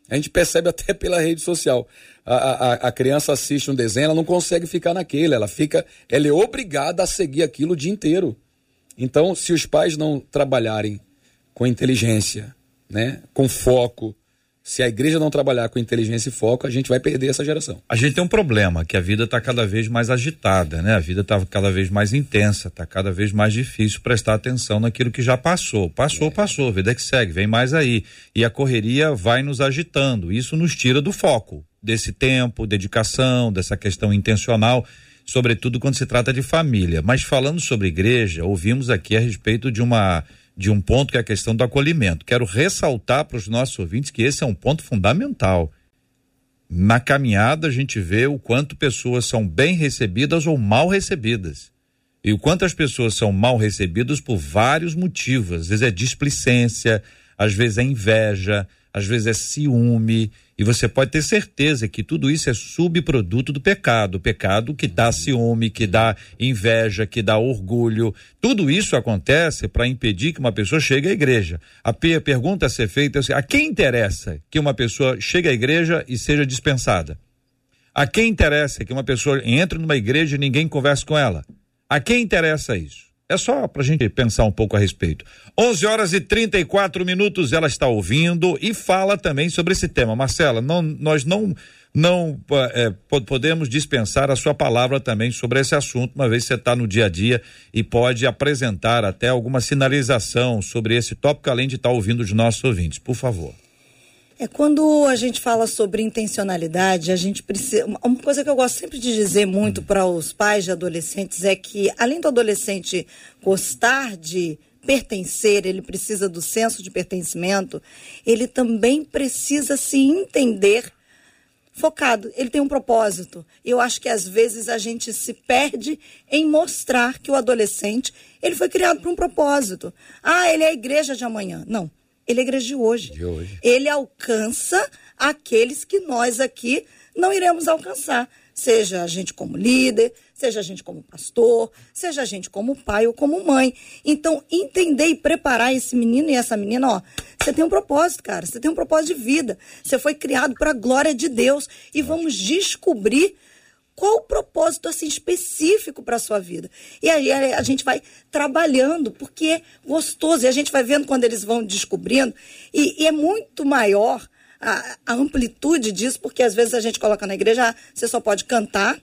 A gente percebe até *laughs* pela rede social. A, a, a criança assiste um desenho, ela não consegue ficar naquele, ela fica, ela é obrigada a seguir aquilo o dia inteiro. Então, se os pais não trabalharem com inteligência, né, com foco, se a igreja não trabalhar com inteligência e foco, a gente vai perder essa geração. A gente tem um problema, que a vida está cada vez mais agitada, né? A vida está cada vez mais intensa, está cada vez mais difícil prestar atenção naquilo que já passou. Passou, é. passou, vida que segue, vem mais aí. E a correria vai nos agitando. Isso nos tira do foco desse tempo, dedicação, dessa questão intencional, sobretudo quando se trata de família. Mas falando sobre igreja, ouvimos aqui a respeito de uma de um ponto que é a questão do acolhimento. Quero ressaltar para os nossos ouvintes que esse é um ponto fundamental. Na caminhada, a gente vê o quanto pessoas são bem recebidas ou mal recebidas. E o quanto as pessoas são mal recebidas por vários motivos. Às vezes é displicência, às vezes é inveja, às vezes é ciúme, e você pode ter certeza que tudo isso é subproduto do pecado. O pecado que dá ciúme, que dá inveja, que dá orgulho. Tudo isso acontece para impedir que uma pessoa chegue à igreja. A pergunta a ser feita é assim, a quem interessa que uma pessoa chegue à igreja e seja dispensada? A quem interessa que uma pessoa entre numa igreja e ninguém converse com ela? A quem interessa isso? É só pra gente pensar um pouco a respeito. 11 horas e 34 minutos, ela está ouvindo e fala também sobre esse tema. Marcela, não, nós não não é, podemos dispensar a sua palavra também sobre esse assunto, uma vez que você está no dia a dia e pode apresentar até alguma sinalização sobre esse tópico, além de estar tá ouvindo os nossos ouvintes. Por favor. É quando a gente fala sobre intencionalidade, a gente precisa. Uma coisa que eu gosto sempre de dizer muito para os pais de adolescentes é que, além do adolescente gostar de pertencer, ele precisa do senso de pertencimento, ele também precisa se entender focado, ele tem um propósito. Eu acho que às vezes a gente se perde em mostrar que o adolescente, ele foi criado para um propósito. Ah, ele é a igreja de amanhã. Não. Ele é igreja de hoje. De hoje. Ele alcança aqueles que nós aqui não iremos alcançar. Seja a gente como líder, seja a gente como pastor, seja a gente como pai ou como mãe. Então, entender e preparar esse menino e essa menina, ó, você tem um propósito, cara, você tem um propósito de vida. Você foi criado para a glória de Deus e vamos descobrir qual o propósito assim específico para a sua vida. E aí a gente vai trabalhando, porque é gostoso, e a gente vai vendo quando eles vão descobrindo, e, e é muito maior a, a, amplitude disso, porque às vezes a gente coloca na igreja, ah, você só pode cantar,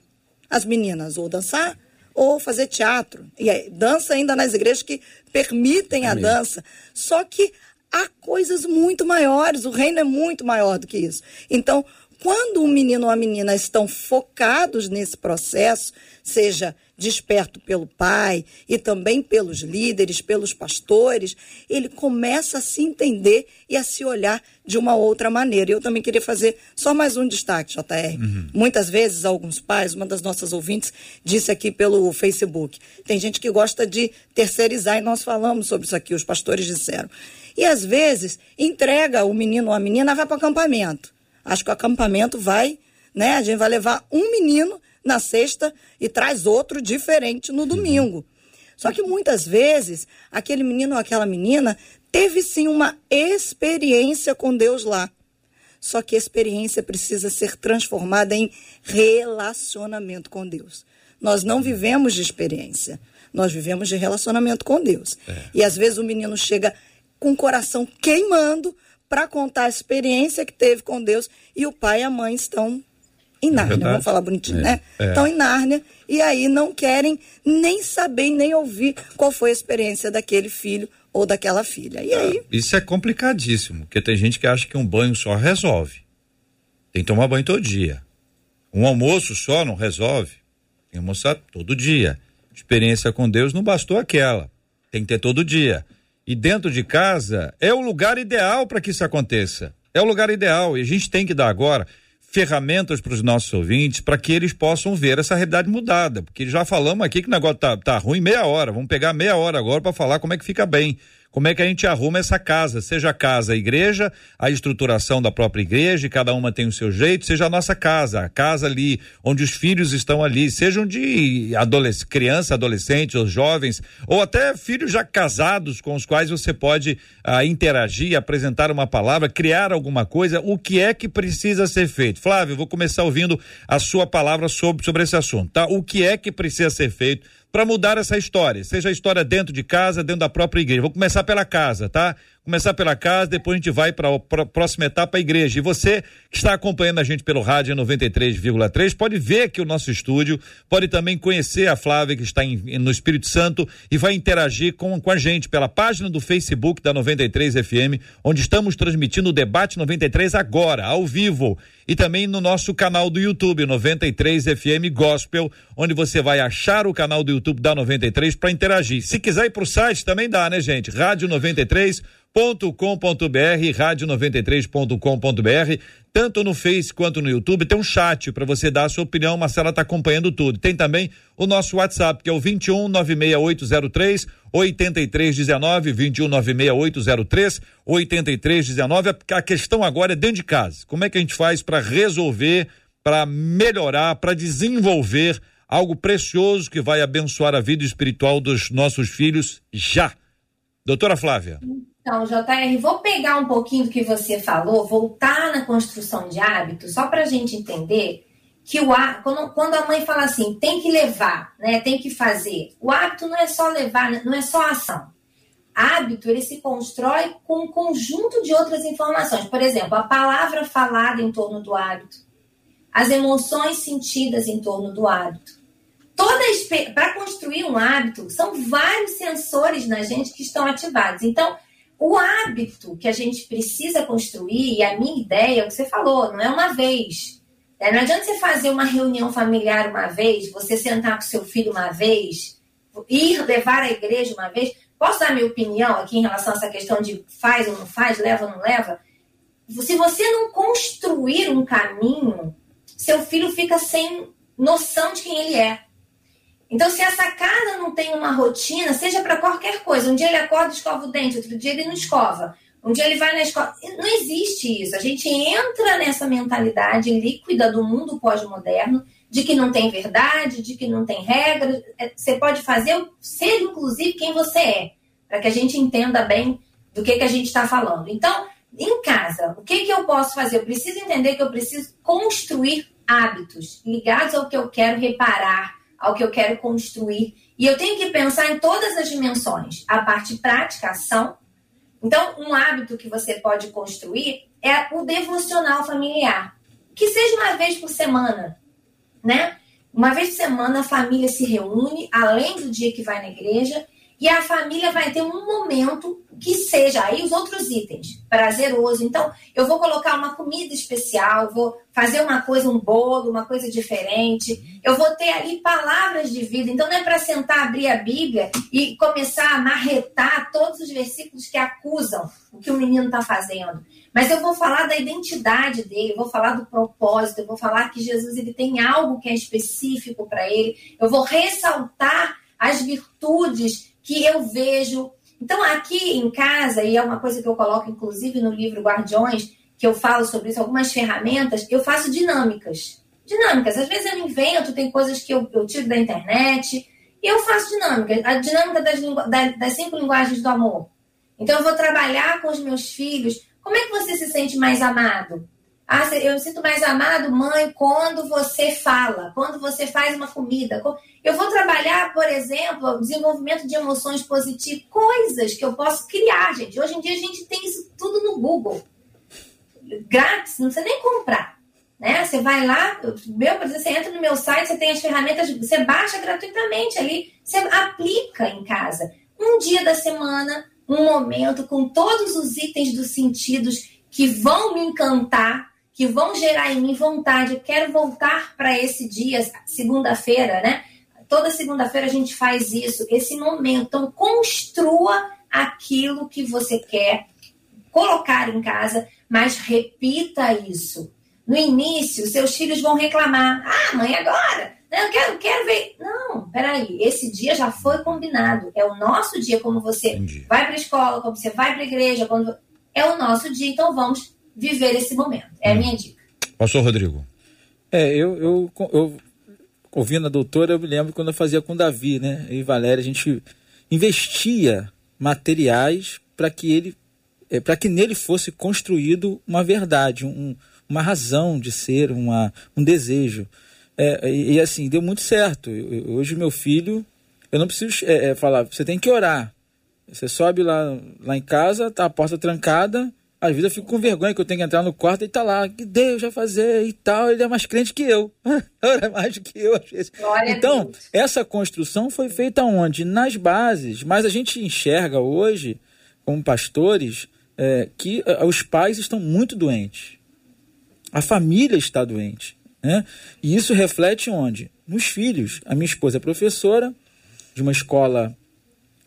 as meninas, ou dançar, ou fazer teatro. E aí, dança ainda nas igrejas que permitem a Amém. dança. Só que há coisas muito maiores, o reino é muito maior do que isso. Então, quando um menino ou uma menina estão focados nesse processo, seja desperto pelo pai e também pelos líderes, pelos pastores, ele começa a se entender e a se olhar de uma outra maneira. Eu também queria fazer só mais um destaque, JR. Uhum. Muitas vezes, alguns pais, uma das nossas ouvintes disse aqui pelo Facebook, tem gente que gosta de terceirizar, e nós falamos sobre isso aqui, os pastores disseram. E às vezes, entrega o menino ou a menina, vai para o acampamento. Acho que o acampamento vai, né? A gente vai levar um menino na sexta e traz outro diferente no domingo. Só que muitas vezes aquele menino ou aquela menina teve sim uma experiência com Deus lá. Só que a experiência precisa ser transformada em relacionamento com Deus. Nós não vivemos de experiência, nós vivemos de relacionamento com Deus. É. E às vezes o menino chega com o coração queimando, para contar a experiência que teve com Deus e o pai e a mãe estão em Nárnia, é vamos falar bonitinho, é, né? É. Estão em Nárnia e aí não querem nem saber, nem ouvir qual foi a experiência daquele filho ou daquela filha. E aí? Isso é complicadíssimo, porque tem gente que acha que um banho só resolve. Tem que tomar banho todo dia. Um almoço só não resolve. Tem que almoçar todo dia. Experiência com Deus não bastou aquela. Tem que ter todo dia. E dentro de casa é o lugar ideal para que isso aconteça. É o lugar ideal. E a gente tem que dar agora ferramentas para os nossos ouvintes para que eles possam ver essa realidade mudada. Porque já falamos aqui que o negócio tá, tá ruim meia hora. Vamos pegar meia hora agora para falar como é que fica bem como é que a gente arruma essa casa, seja a casa a igreja, a estruturação da própria igreja, cada uma tem o seu jeito, seja a nossa casa, a casa ali, onde os filhos estão ali, sejam de adolesc criança, adolescentes ou jovens, ou até filhos já casados com os quais você pode ah, interagir, apresentar uma palavra, criar alguma coisa, o que é que precisa ser feito? Flávio, vou começar ouvindo a sua palavra sobre, sobre esse assunto, tá? O que é que precisa ser feito para mudar essa história, seja a história dentro de casa, dentro da própria igreja. Vou começar pela casa, tá? Começar pela casa, depois a gente vai para a próxima etapa, a igreja. E você que está acompanhando a gente pelo rádio 93,3, pode ver aqui o nosso estúdio, pode também conhecer a Flávia que está em, no Espírito Santo e vai interagir com, com a gente pela página do Facebook da 93 FM, onde estamos transmitindo o debate 93 agora, ao vivo e também no nosso canal do YouTube, 93 FM Gospel, onde você vai achar o canal do YouTube da 93 para interagir. Se quiser ir para o site, também dá, né, gente? Rádio 93 93.com.br, rádio93.com.br, tanto no Face quanto no YouTube, tem um chat para você dar a sua opinião, Marcela está acompanhando tudo. Tem também o nosso WhatsApp, que é o 21 96803 8319, 21 96803 8319. A questão agora é dentro de casa. Como é que a gente faz para resolver, para melhorar, para desenvolver algo precioso que vai abençoar a vida espiritual dos nossos filhos já? Doutora Flávia. Então, JR, vou pegar um pouquinho do que você falou, voltar na construção de hábitos, só para a gente entender que o quando, quando a mãe fala assim, tem que levar, né, tem que fazer. O hábito não é só levar, não é só ação. Hábito ele se constrói com um conjunto de outras informações. Por exemplo, a palavra falada em torno do hábito, as emoções sentidas em torno do hábito. Toda para construir um hábito são vários sensores na gente que estão ativados. Então, o hábito que a gente precisa construir, e a minha ideia, é o que você falou, não é uma vez é, não adianta você fazer uma reunião familiar uma vez, você sentar com seu filho uma vez, ir levar à igreja uma vez. Posso dar minha opinião aqui em relação a essa questão de faz ou não faz, leva ou não leva? Se você não construir um caminho, seu filho fica sem noção de quem ele é. Então, se essa casa não tem uma rotina, seja para qualquer coisa, um dia ele acorda e escova o dente, outro dia ele não escova. Um dia ele vai na escola. Não existe isso. A gente entra nessa mentalidade líquida do mundo pós-moderno de que não tem verdade, de que não tem regra. É, você pode fazer ser, inclusive, quem você é, para que a gente entenda bem do que, que a gente está falando. Então, em casa, o que, que eu posso fazer? Eu preciso entender que eu preciso construir hábitos ligados ao que eu quero reparar, ao que eu quero construir. E eu tenho que pensar em todas as dimensões: a parte prática, ação, então, um hábito que você pode construir é o devocional familiar, que seja uma vez por semana, né? Uma vez por semana a família se reúne, além do dia que vai na igreja, e a família vai ter um momento que seja aí os outros itens, prazeroso. Então, eu vou colocar uma comida especial, vou fazer uma coisa, um bolo, uma coisa diferente. Eu vou ter ali palavras de vida. Então, não é para sentar, abrir a Bíblia e começar a marretar todos os versículos que acusam o que o menino está fazendo. Mas eu vou falar da identidade dele, vou falar do propósito, eu vou falar que Jesus ele tem algo que é específico para ele. Eu vou ressaltar as virtudes que eu vejo. Então, aqui em casa, e é uma coisa que eu coloco inclusive no livro Guardiões, que eu falo sobre isso, algumas ferramentas, eu faço dinâmicas. Dinâmicas. Às vezes eu invento, tem coisas que eu, eu tiro da internet, e eu faço dinâmicas. A dinâmica das, das cinco linguagens do amor. Então, eu vou trabalhar com os meus filhos. Como é que você se sente mais amado? Ah, eu me sinto mais amado, mãe, quando você fala, quando você faz uma comida. Eu vou trabalhar, por exemplo, desenvolvimento de emoções positivas, coisas que eu posso criar, gente. Hoje em dia a gente tem isso tudo no Google. Grátis, não precisa nem comprar. Né? Você vai lá, meu, por exemplo, você entra no meu site, você tem as ferramentas, você baixa gratuitamente ali, você aplica em casa. Um dia da semana, um momento com todos os itens dos sentidos que vão me encantar que vão gerar em mim vontade. Eu quero voltar para esse dia, segunda-feira, né? Toda segunda-feira a gente faz isso, esse momento. Então, construa aquilo que você quer colocar em casa, mas repita isso. No início, seus filhos vão reclamar: ah, mãe, agora? Eu quero, quero ver. Não, peraí, esse dia já foi combinado. É o nosso dia, como você Entendi. vai para a escola, como você vai para a igreja, quando é o nosso dia, então vamos viver esse momento. É a minha dica. Pastor Rodrigo. É, eu, eu, eu ouvindo a doutora, eu me lembro quando eu fazia com Davi, né? E Valéria, a gente investia materiais para que ele é, para que nele fosse construído uma verdade, um, uma razão de ser, uma, um desejo. É, e, e, assim, deu muito certo. Eu, hoje, meu filho, eu não preciso é, é, falar, você tem que orar. Você sobe lá, lá em casa, tá a porta trancada, às vezes eu fico com vergonha que eu tenho que entrar no quarto e tá lá, que Deus vai fazer e tal. Ele é mais crente que eu. *laughs* Ora mais do que eu, às vezes. então, essa construção foi feita onde? Nas bases. Mas a gente enxerga hoje, como pastores, é, que é, os pais estão muito doentes. A família está doente. Né? E isso reflete onde? Nos filhos. A minha esposa é professora de uma escola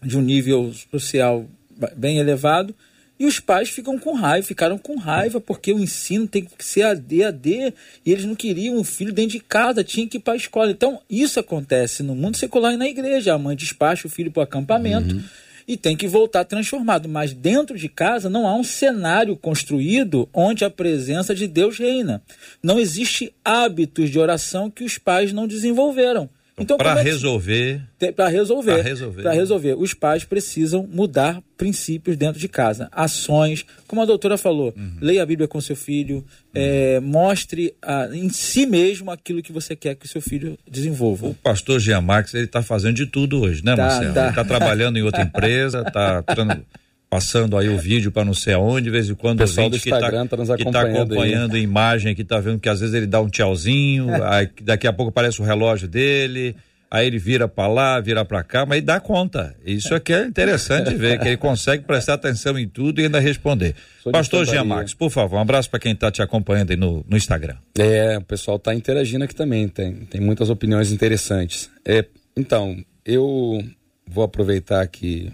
de um nível social bem elevado e os pais ficam com raiva, ficaram com raiva porque o ensino tem que ser AD, AD, e eles não queriam o filho dentro de casa, tinha que ir para a escola. Então, isso acontece no mundo secular e na igreja. A mãe despacha o filho para o acampamento uhum. e tem que voltar transformado. Mas dentro de casa não há um cenário construído onde a presença de Deus reina. Não existe hábitos de oração que os pais não desenvolveram. Então, para é que- resolver. Para resolver. Pra resolver. Pra resolver. Os pais precisam mudar princípios dentro de casa. Ações, como a doutora falou, Uhum. leia a Bíblia com seu filho, é, mostre a- em si mesmo aquilo que você quer que o seu filho desenvolva. O pastor Jean Marques, ele tá fazendo de tudo hoje, né, Tá, Marcelo? tá. Ele tá trabalhando em outra *laughs* empresa, tá tran- passando aí o vídeo para não sei aonde, de vez em quando O pessoal do Instagram tá nos que tá acompanhando aí. acompanhando a imagem aqui, tá vendo que às vezes ele dá um tchauzinho, É. aí daqui a pouco aparece o relógio dele, aí ele vira para lá, vira para cá, mas ele dá conta. Isso aqui é interessante de ver, que ele consegue prestar atenção em tudo e ainda responder. Sou Pastor Jean Santaria. Marques, por favor, um abraço para quem tá te acompanhando aí no, no Instagram. É, o pessoal está interagindo aqui também, tem, tem muitas opiniões interessantes. É, então, eu vou aproveitar que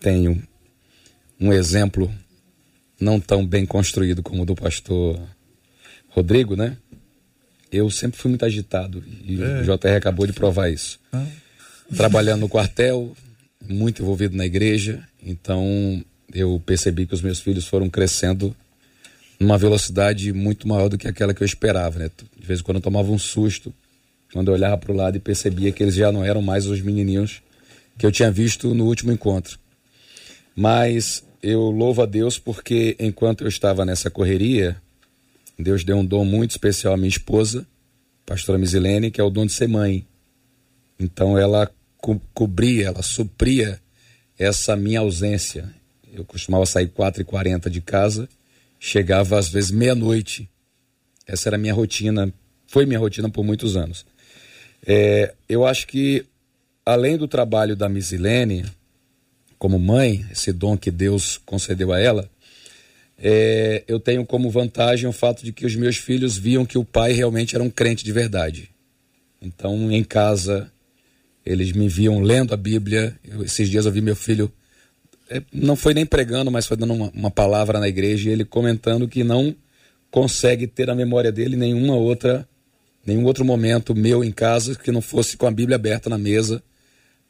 tenho um exemplo não tão bem construído como o do pastor Rodrigo, né? Eu sempre fui muito agitado e o JR acabou de provar isso. Trabalhando no quartel, muito envolvido na igreja, então eu percebi que os meus filhos foram crescendo numa velocidade muito maior do que aquela que eu esperava, né? De vez em quando eu tomava um susto quando eu olhava para o lado e percebia que eles já não eram mais os menininhos que eu tinha visto no último encontro. Mas eu louvo a Deus porque enquanto eu estava nessa correria, Deus deu um dom muito especial à minha esposa, pastora Misilene, que é o dom de ser mãe. Então ela co cobria, ela supria essa minha ausência. Eu costumava sair 4h40 de casa, chegava às vezes meia-noite. Essa era a minha rotina, foi minha rotina por muitos anos. É, eu acho que, além do trabalho da Misilene, como mãe, esse dom que Deus concedeu a ela, é, eu tenho como vantagem o fato de que os meus filhos viam que o pai realmente era um crente de verdade. Então, em casa, eles me viam lendo a Bíblia. Eu, esses dias eu vi meu filho, é, não foi nem pregando, mas foi dando uma, uma palavra na igreja e ele comentando que não consegue ter na memória dele nenhuma outra, nenhum outro momento meu em casa que não fosse com a Bíblia aberta na mesa,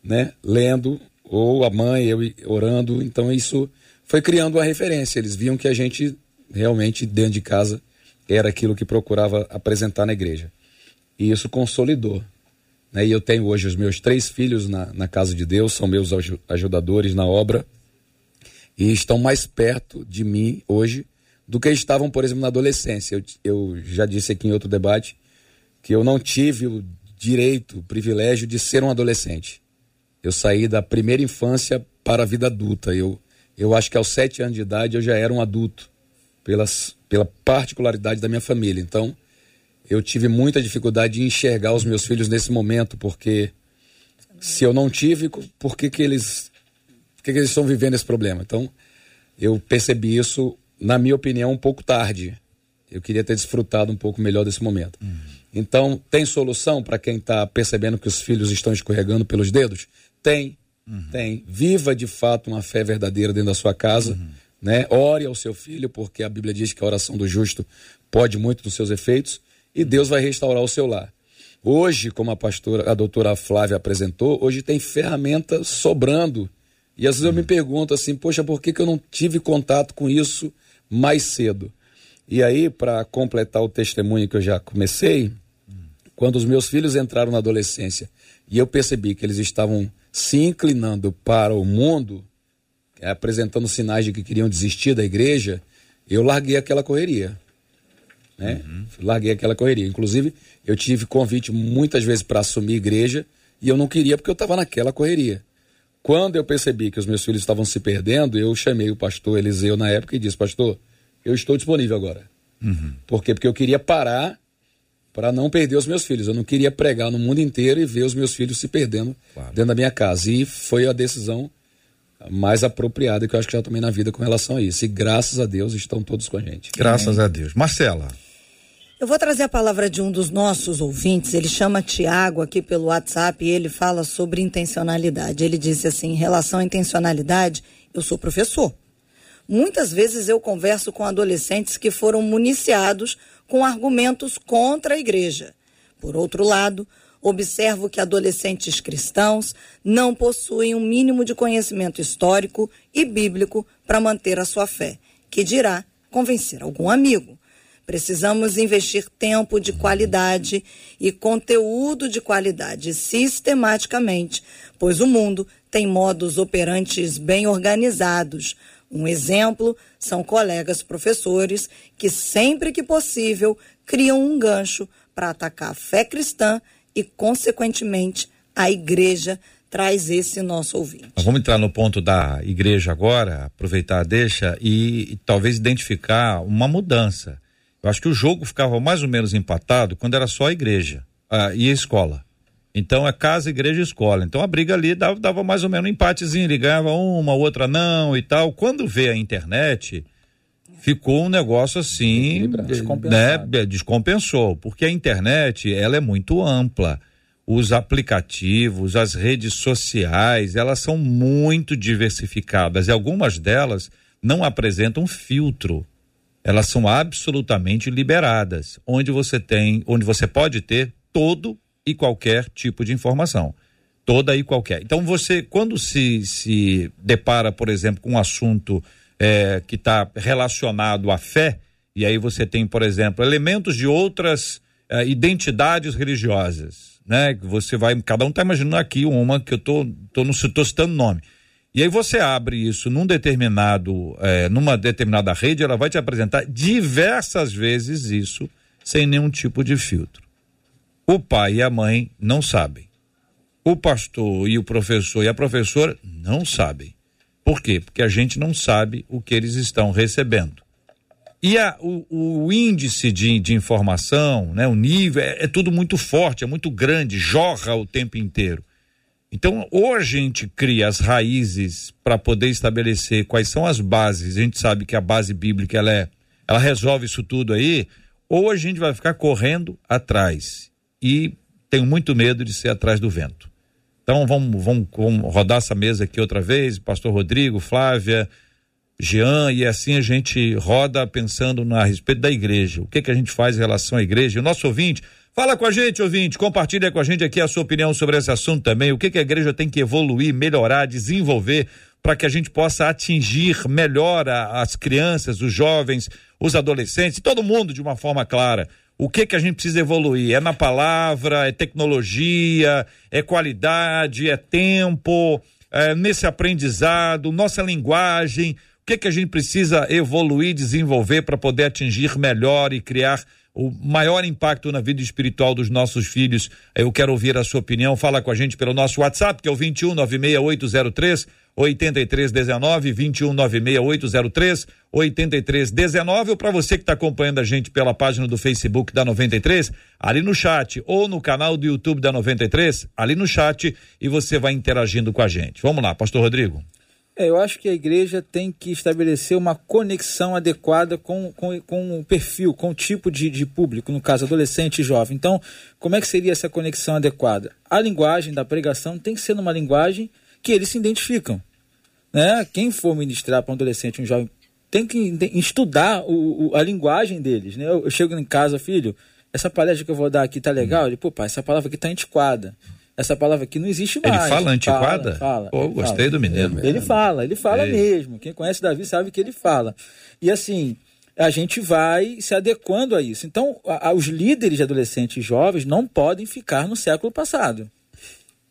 né, lendo ou a mãe eu orando. Então isso foi criando uma referência. Eles viam que a gente realmente dentro de casa era aquilo que procurava apresentar na igreja. E isso consolidou. Né? E eu tenho hoje os meus três filhos na, na casa de Deus, são meus aju- ajudadores na obra e estão mais perto de mim hoje do que estavam, por exemplo, na adolescência. Eu, eu já disse aqui em outro debate que eu não tive o direito, o privilégio de ser um adolescente. Eu saí da primeira infância para a vida adulta. Eu, eu acho que aos sete anos de idade eu já era um adulto, pelas, pela particularidade da minha família. Então, eu tive muita dificuldade de enxergar os meus filhos nesse momento, porque se eu não tive, por que, que eles por que, que eles estão vivendo esse problema? Então, eu percebi isso, na minha opinião, um pouco tarde. Eu queria ter desfrutado um pouco melhor desse momento. Então, tem solução para quem está percebendo que os filhos estão escorregando pelos dedos? Tem, tem. Viva de fato uma fé verdadeira dentro da sua casa, né? Ore ao seu filho, porque a Bíblia diz que a oração do justo pode muito dos seus efeitos e Deus vai restaurar o seu lar. Hoje, como a pastora, a doutora Flávia apresentou, hoje tem ferramenta sobrando. E às vezes eu me pergunto assim, poxa, por que, que eu não tive contato com isso mais cedo? E aí, para completar o testemunho que eu já comecei, quando os meus filhos entraram na adolescência e eu percebi que eles estavam se inclinando para o mundo, eh, apresentando sinais de que queriam desistir da igreja, eu larguei aquela correria. Né? Larguei aquela correria. Inclusive, eu tive convite muitas vezes para assumir igreja e eu não queria porque eu estava naquela correria. Quando eu percebi que os meus filhos estavam se perdendo, eu chamei o pastor Eliseu na época e disse: Pastor, eu estou disponível agora. Por quê? Porque eu queria parar para não perder os meus filhos. Eu não queria pregar no mundo inteiro e ver os meus filhos se perdendo dentro da minha casa. E foi a decisão mais apropriada que eu acho que já tomei na vida com relação a isso. E graças a Deus estão todos com a gente. Graças a Deus. Marcela. Eu vou trazer a palavra de um dos nossos ouvintes. Ele chama Tiago aqui pelo WhatsApp e ele fala sobre intencionalidade. Ele disse assim: em relação à intencionalidade, eu sou professor. Muitas vezes eu converso com adolescentes que foram municiados com argumentos contra a igreja. Por outro lado, observo que adolescentes cristãos não possuem um mínimo de conhecimento histórico e bíblico para manter a sua fé, que dirá convencer algum amigo. Precisamos investir tempo de qualidade e conteúdo de qualidade sistematicamente, pois o mundo tem modos operantes bem organizados. Um exemplo são colegas professores que, sempre que possível, criam um gancho para atacar a fé cristã e, consequentemente, a igreja traz esse nosso ouvinte. Vamos entrar no ponto da igreja agora, aproveitar a deixa e, e, talvez identificar uma mudança. Eu acho que o jogo ficava mais ou menos empatado quando era só a igreja uh, e a escola. Então é casa, igreja e escola. Então a briga ali dava, dava mais ou menos um empatezinho, ligava uma, outra não e tal. Quando vê a internet, ficou um negócio assim, né, descompensou, porque a internet ela é muito ampla. Os aplicativos, as redes sociais, elas são muito diversificadas. E algumas delas não apresentam filtro. Elas são absolutamente liberadas, onde você tem, onde você pode ter todo e qualquer tipo de informação. Toda e qualquer. Então você, quando se, se depara, por exemplo, com um assunto é, que está relacionado à fé, e aí você tem, por exemplo, elementos de outras é, identidades religiosas né? Você vai, cada um está imaginando aqui uma que eu tô, tô, não, tô citando nome. E aí você abre isso num determinado, é, numa determinada rede, ela vai te apresentar diversas vezes isso sem nenhum tipo de filtro. O pai e a mãe não sabem. O pastor e o professor e a professora não sabem. Por quê? Porque a gente não sabe o que eles estão recebendo. E a, o, o, índice de, de informação, né, o nível, é, é, tudo muito forte, é muito grande, jorra o tempo inteiro. Então, ou a gente cria as raízes para poder estabelecer quais são as bases, a gente sabe que a base bíblica ela, é, ela resolve isso tudo aí, ou a gente vai ficar correndo atrás. E tenho muito medo de ser atrás do vento. Então, vamos, vamos, vamos rodar essa mesa aqui outra vez, Pastor Rodrigo, Flávia, Jean, e assim a gente roda pensando a respeito da igreja. O que, que a gente faz em relação à igreja? O nosso ouvinte, fala com a gente, ouvinte, compartilha com a gente aqui a sua opinião sobre esse assunto também. O que, que a igreja tem que evoluir, melhorar, desenvolver para que a gente possa atingir melhor a, as crianças, os jovens, os adolescentes, todo mundo de uma forma clara. O que que a gente precisa evoluir? É na palavra, é tecnologia, é qualidade, é tempo, é nesse aprendizado, nossa linguagem. O que, que a gente precisa evoluir, desenvolver para poder atingir melhor e criar o maior impacto na vida espiritual dos nossos filhos? Eu quero ouvir a sua opinião. Fala com a gente pelo nosso WhatsApp, que é o 21 96803 8319 21 96803 8319 ou para você que está acompanhando a gente pela página do Facebook da 93, ali no chat ou no canal do YouTube da 93, ali no chat e você vai interagindo com a gente. Vamos lá, pastor Rodrigo. É, eu acho que a igreja tem que estabelecer uma conexão adequada com, com, com o perfil, com o tipo de, de público, no caso adolescente e jovem. Então, como é que seria essa conexão adequada? A linguagem da pregação tem que ser numa linguagem que eles se identificam. Né? Quem for ministrar para um adolescente, um jovem, tem que estudar o, o, a linguagem deles. Né? Eu, eu, chego em casa, filho, essa palestra que eu vou dar aqui tá legal? Ele, pô, pai, essa palavra aqui tá antiquada essa palavra aqui não existe mais. Ele fala antiquada? Fala, fala Pô, gostei fala. do menino. Ele fala, ele fala é. mesmo. Quem conhece Davi sabe que ele fala. E assim, a gente vai se adequando a isso. Então, a, a, os líderes de adolescentes e jovens não podem ficar no século passado.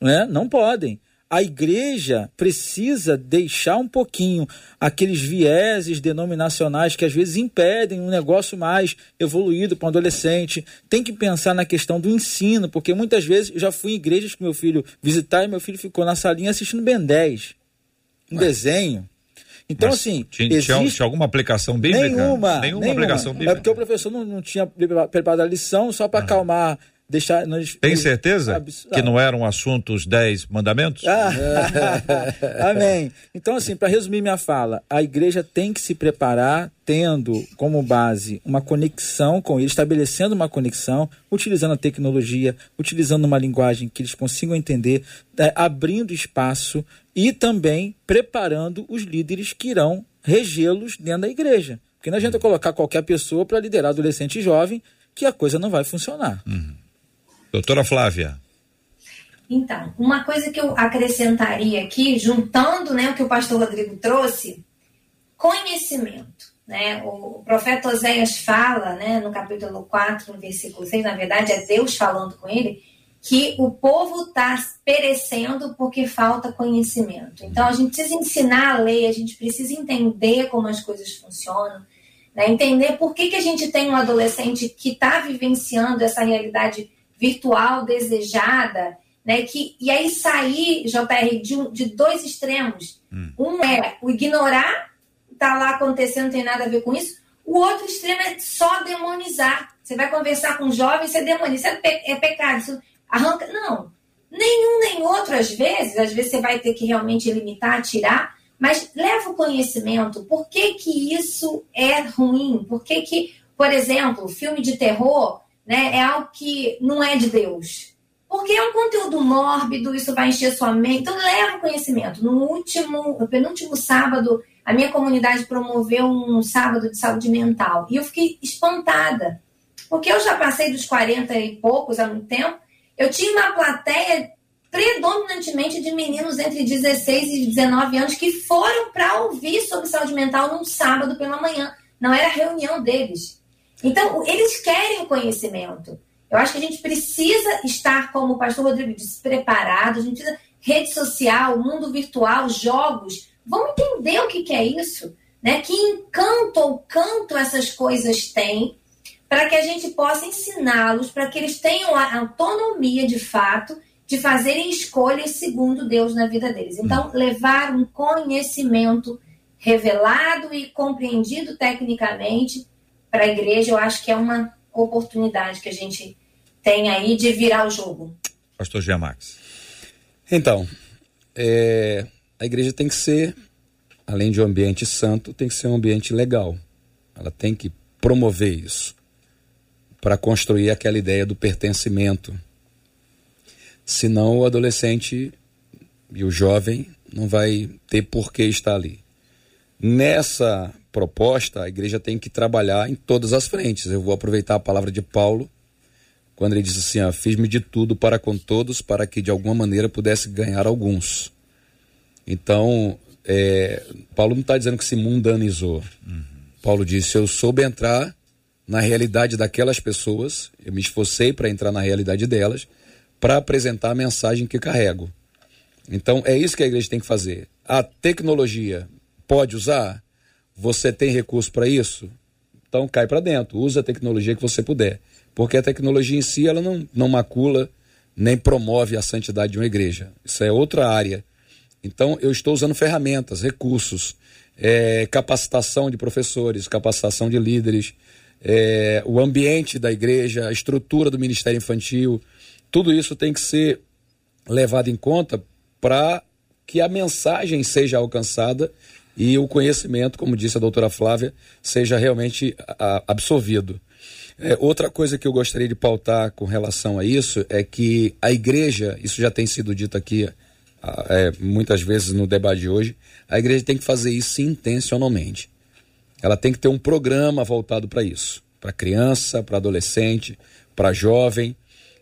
Né? Não podem a igreja precisa deixar um pouquinho aqueles vieses denominacionais que às vezes impedem um negócio mais evoluído para um adolescente. Tem que pensar na questão do ensino, porque muitas vezes eu já fui em igrejas com meu filho visitar e meu filho ficou na salinha assistindo Ben 10, um Mas... desenho. Então, Mas assim. Tinha, existe... tinha, alguma aplicação bíblica? Nenhuma. Nenhuma, nenhuma. aplicação bíblica. É porque o professor não, não tinha preparado a lição só para acalmar deixar. Nós, Tem certeza que não eram assuntos dez mandamentos? Ah, *laughs* amém. Então, assim, para resumir minha fala, a igreja tem que se preparar tendo como base uma conexão com ele, estabelecendo uma conexão, utilizando a tecnologia, utilizando uma linguagem que eles consigam entender, é, abrindo espaço e também preparando os líderes que irão regê-los dentro da igreja. Porque não adianta colocar qualquer pessoa para liderar adolescente e jovem que a coisa não vai funcionar. Uhum. Doutora Flávia. Então, uma coisa que eu acrescentaria aqui, juntando né, o que o pastor Rodrigo trouxe, conhecimento. né? O profeta Oséias fala, né, no capítulo 4, no versículo 6, na verdade é Deus falando com ele, que o povo está perecendo porque falta conhecimento. Então a gente precisa ensinar a lei, a gente precisa entender como as coisas funcionam, né? entender por que, que a gente tem um adolescente que está vivenciando essa realidade virtual desejada, né? Que, e aí sair, JR, de, de dois extremos. Hum. Um é o ignorar tá lá acontecendo, não tem nada a ver com isso. O outro extremo é só demonizar. Você vai conversar com um jovem, você demoniza. Isso é, pe é pecado, isso arranca. Não. Nenhum nem outro, às vezes. Às vezes você vai ter que realmente limitar, tirar. Mas leva o conhecimento. Por que, que isso é ruim? Por que, que, por exemplo, filme de terror né, é algo que não é de Deus? Porque é um conteúdo mórbido, isso vai encher sua mente. Então, leva conhecimento. No último, no penúltimo sábado, a minha comunidade promoveu um sábado de saúde mental. E eu fiquei espantada. Porque eu já passei dos 40 e poucos há muito tempo. Eu tinha uma plateia predominantemente de meninos entre 16 e 19 anos que foram para ouvir sobre saúde mental num sábado pela manhã. Não era reunião deles. Então, eles querem o conhecimento. Eu acho que a gente precisa estar, como o pastor Rodrigo disse, preparado. A gente precisa rede social, mundo virtual, jogos Vamos entender o que, que é isso, né? Que encanto ou canto essas coisas têm, para que a gente possa ensiná-los, para que eles tenham a autonomia de fato de fazerem escolhas segundo Deus na vida deles. Então, hum. levar um conhecimento revelado e compreendido tecnicamente para a igreja, eu acho que é uma oportunidade que a gente tem aí de virar o jogo. Pastor Max. Então, é, a igreja tem que ser, além de um ambiente santo, tem que ser um ambiente legal. Ela tem que promover isso para construir aquela ideia do pertencimento. Senão o adolescente e o jovem não vai ter por que estar ali. Nessa proposta, a igreja tem que trabalhar em todas as frentes. Eu vou aproveitar a palavra de Paulo, quando ele diz assim: Fiz-me de tudo para com todos, para que de alguma maneira pudesse ganhar alguns. Então, é, Paulo não está dizendo que se mundanizou. Uhum. Paulo disse: Eu soube entrar na realidade daquelas pessoas, eu me esforcei para entrar na realidade delas, para apresentar a mensagem que carrego. Então, é isso que a igreja tem que fazer. A tecnologia pode usar? Você tem recurso para isso? Então, cai para dentro, usa a tecnologia que você puder. Porque a tecnologia em si, ela não, não macula nem promove a santidade de uma igreja. Isso é outra área então, eu estou usando ferramentas, recursos, é, capacitação de professores, capacitação de líderes, é, o ambiente da igreja, a estrutura do ministério infantil, tudo isso tem que ser levado em conta para que a mensagem seja alcançada e o conhecimento, como disse a doutora Flávia, seja realmente absorvido. É, outra coisa que eu gostaria de pautar com relação a isso é que a igreja, isso já tem sido dito aqui é, muitas vezes no debate de hoje, a igreja tem que fazer isso intencionalmente. Ela tem que ter um programa voltado para isso, para criança, para adolescente, para jovem.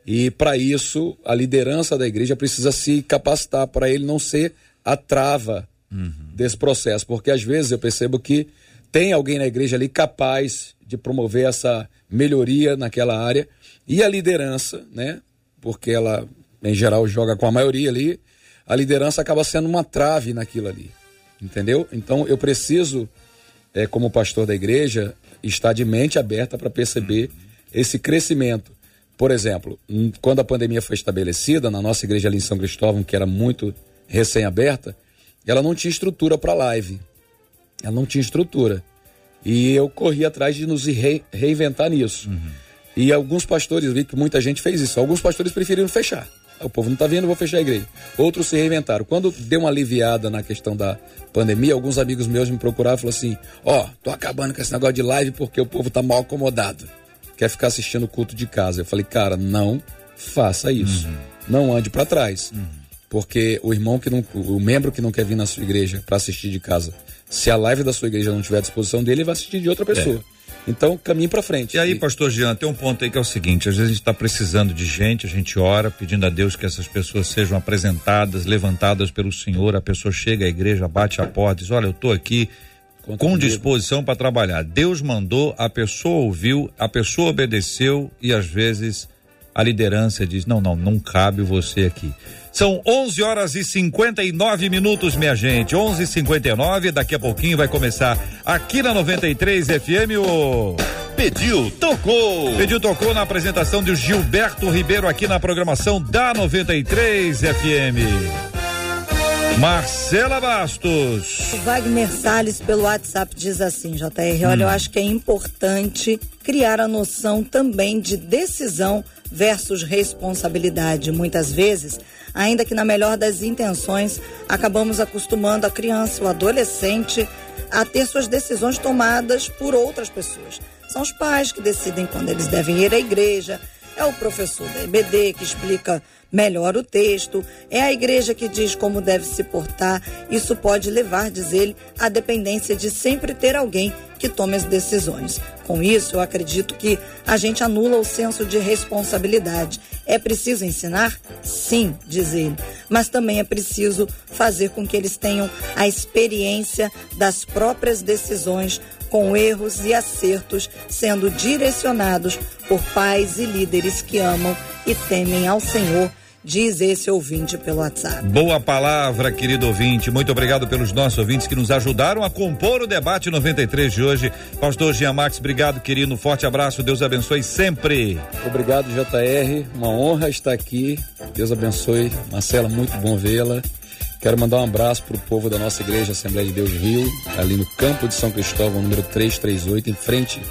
E para isso, a liderança da igreja precisa se capacitar para ele não ser a trava uhum. Desse processo, porque às vezes eu percebo que tem alguém na igreja ali capaz de promover essa melhoria naquela área e a liderança, né? Porque ela em geral joga com a maioria ali, a liderança acaba sendo uma trave naquilo ali. Entendeu? Então eu preciso, é, como pastor da igreja, estar de mente aberta para perceber esse crescimento. Por exemplo, quando a pandemia foi estabelecida, na nossa igreja ali em São Cristóvão, que era muito recém-aberta, ela não tinha estrutura para live. Ela não tinha estrutura. E eu corri atrás de nos re reinventar nisso. Uhum. E alguns pastores, vi que muita gente fez isso. Alguns pastores preferiram fechar. O povo não está vendo, vou fechar a igreja. Outros se reinventaram. Quando deu uma aliviada na questão da pandemia, alguns amigos meus me procuraram e falaram assim: Ó, oh, tô acabando com esse negócio de live porque o povo tá mal acomodado. Quer ficar assistindo o culto de casa. Eu falei, cara, não faça isso. Uhum. Não ande para trás. Uhum. Porque o irmão que não. O membro que não quer vir na sua igreja para assistir de casa, se a live da sua igreja não tiver à disposição dele, ele vai assistir de outra pessoa. É. Então, caminho para frente. E aí, pastor Jean, tem um ponto aí que é o seguinte: às vezes a gente está precisando de gente, a gente ora, pedindo a Deus que essas pessoas sejam apresentadas, levantadas pelo Senhor. A pessoa chega à igreja, bate a porta, diz: Olha, eu estou aqui, Conta com disposição para trabalhar. Deus mandou, a pessoa ouviu, a pessoa obedeceu e às vezes a liderança diz: não, não, não cabe você aqui. São 11 horas e 59 minutos, minha gente. 11 e 59 Daqui a pouquinho vai começar aqui na 93 FM o. Pediu, tocou. Pediu tocou na apresentação de Gilberto Ribeiro aqui na programação da 93 FM. Marcela Bastos. O Wagner Salles pelo WhatsApp diz assim, JR, olha, eu acho que é importante criar a noção também de decisão versus responsabilidade. Muitas vezes, ainda que na melhor das intenções, acabamos acostumando a criança, o adolescente, a ter suas decisões tomadas por outras pessoas. São os pais que decidem quando eles devem ir à igreja, é o professor da EBD que explica melhor o texto, é a igreja que diz como deve se portar. Isso pode levar, diz ele, à dependência de sempre ter alguém que tome as decisões. Com isso, eu acredito que a gente anula o senso de responsabilidade. É preciso ensinar? Sim, diz ele. Mas também é preciso fazer com que eles tenham a experiência das próprias decisões com erros e acertos sendo direcionados por pais e líderes que amam e temem ao Senhor, diz esse ouvinte pelo WhatsApp. Boa palavra, querido ouvinte. Muito obrigado pelos nossos ouvintes que nos ajudaram a compor o debate 93 de hoje. Pastor Jean Max, obrigado, querido. Um forte abraço. Deus abençoe sempre. Obrigado, JR. Uma honra estar aqui. Deus abençoe. Marcela, muito bom vê-la. Quero mandar um abraço para o povo da nossa igreja Assembleia de Deus Rio, ali no campo de São Cristóvão, número 338, em frente